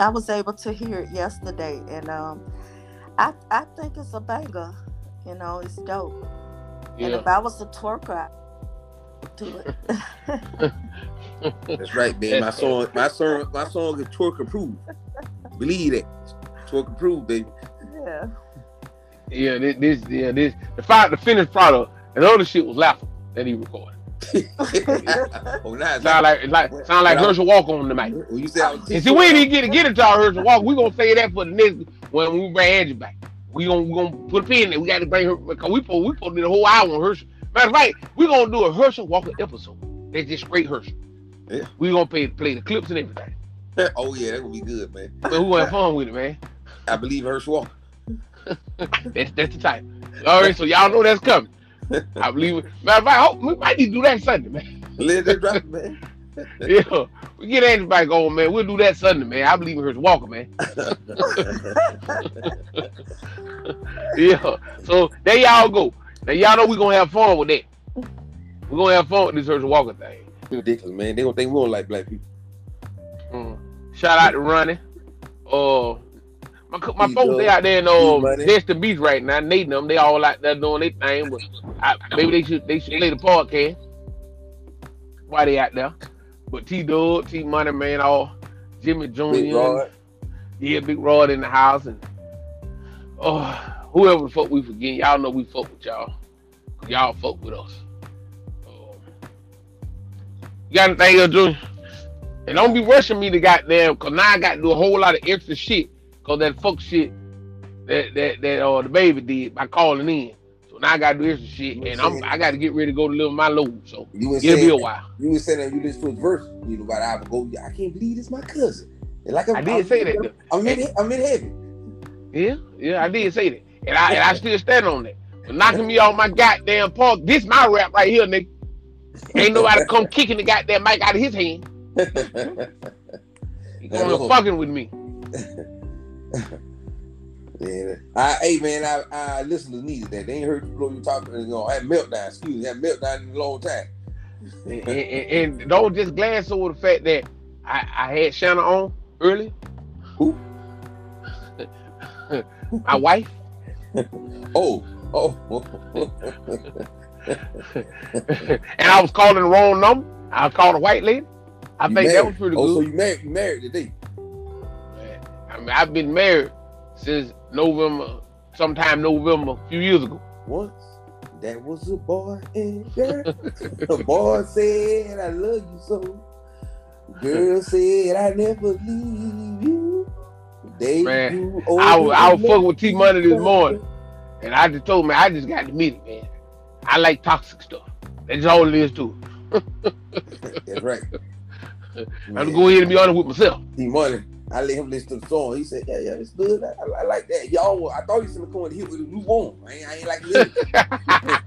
I was able to hear it yesterday, and um, I I think it's a banger. You know, it's dope. Yeah. And if I was a twerker, I'd do it. <laughs> That's right, man. My <laughs> song, my song, my song is twerk approved. Believe that. Twerk approved, baby. yeah. yeah. This, this yeah this the fi- the finished product and all the shit was laughable that he recorded. <laughs> oh, it's Sound like like sound like Herschel Walker on the mic. when you say I was And see, we ain't even get to get into our Herschel Walker. We gonna say that for the next when we bring Angie back. We gonna we gonna put a pin there. We got to bring her because we put we put the whole hour on Herschel. Matter of fact, we gonna do a Herschel Walker episode. That's just straight Herschel. Yeah. We gonna play play the clips and everything. <laughs> Oh yeah, that gonna be good, man. But we gonna fun with it, man. I believe Herschel Walker. <laughs> That's that's the type. All right, so y'all know that's coming. I believe it. Matter of fact, I hope we might need to do that Sunday, man. Let that drop, man. <laughs> Yeah, we get Angie going, man. We'll do that Sunday, man. I believe in Herschel Walker, man. Yeah. So there y'all go. Now y'all know we're gonna have fun with that. We're gonna have fun with this Herschel Walker thing. Ridiculous, man. They gonna think we don't like black people. Mm. Shout out to Ronnie. Uh my, my Easy, folks they uh, out there in um, money. Destin Beach right now, Nate and them, they all out there doing their thing, but I, maybe they should they should play the podcast. Why they out there? But T Dog, T Money Man, all Jimmy Jr. Yeah, Big Rod in the house and oh whoever the fuck we forget, y'all know we fuck with y'all. Y'all fuck with us. Um, you got anything else, Junior? And don't be rushing me to goddamn, cause now I got to do a whole lot of extra shit, cause that fuck shit that that that uh the baby did by calling in. So now I got to do extra shit, and I'm I got to get ready to go deliver my load. So You it'll be a while. you was saying that you listened to his verse, you know, about an hour ago. I can't believe it's my cousin. And like I did say that. though. I'm in, I'm in heaven. Yeah, yeah, I did say that, and I and I <laughs> still stand on that. But knocking me off my goddamn park, this my rap right here, nigga. Ain't nobody come kicking the goddamn mic out of his hand. Yeah, going Lord. fucking with me. <laughs> yeah. I, hey man, I, I listened to Nita that. They ain't heard you blow you talking. You know, I had meltdown. Excuse me, I had meltdown in a long time. And, and, and don't just glance over the fact that I, I had Shanna on early. Who? <laughs> My wife. <laughs> Oh, oh, and I was calling the wrong number. I called a white lady. I You think that was pretty oh, so good. you married? You married today? I mean, I've been married since November, sometime November, a few years ago. Once that was a boy and girl. <laughs> the boy said, "I love you so." Girl said, "I never leave you." They Man, I was, I was fucking with T Money this morning, and I just told me I just got to meet it, man. I like toxic stuff. That's all it is too. <laughs> That's right. I'm gonna go ahead and be honest with myself. T Money. I let him listen to the song. He said, "Yeah, yeah, it's good. I, I, I like that." Y'all, I thought he was gonna come and hit with a new one. I ain't, I ain't like <laughs> the <laughs>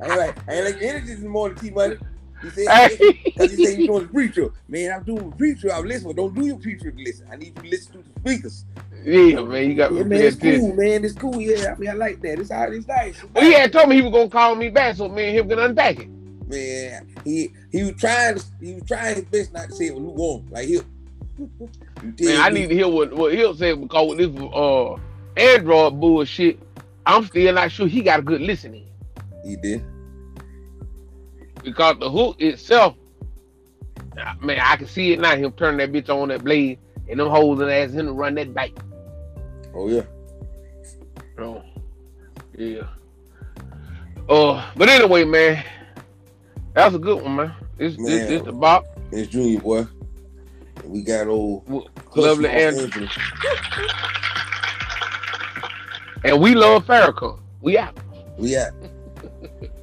I ain't like, I ain't like the energy this morning, T Money. He said, because he said you doing the preacher. Man, I'm doing the preacher. I'm listening. Don't do your preacher listen. I need you to listen to the speakers. yeah, man, you got Yeah, me man, it's cool, man. It's cool. Yeah, I mean, I like that. It's how it's nice. It's Well, he nice. had told me he was gonna call me back, so me and him can unpack it. Man, he he was trying to he was trying his best not to say it was lukewarm. Like he, <laughs> Man, I need to hear what what he'll say because with this uh Android bullshit, I'm still not sure he got a good listening He did. because the hook itself, man, I can see it now. Him turning that bitch on that blade and them hoes and asking him to run that bike. Oh yeah. Oh, yeah. Uh, but anyway, man, that was a good one, man. It's this Man. this the bop. It's Junior boy. And we got old Lovely Hush and Anthony. and we love Farrakhan. We out. We out. <laughs>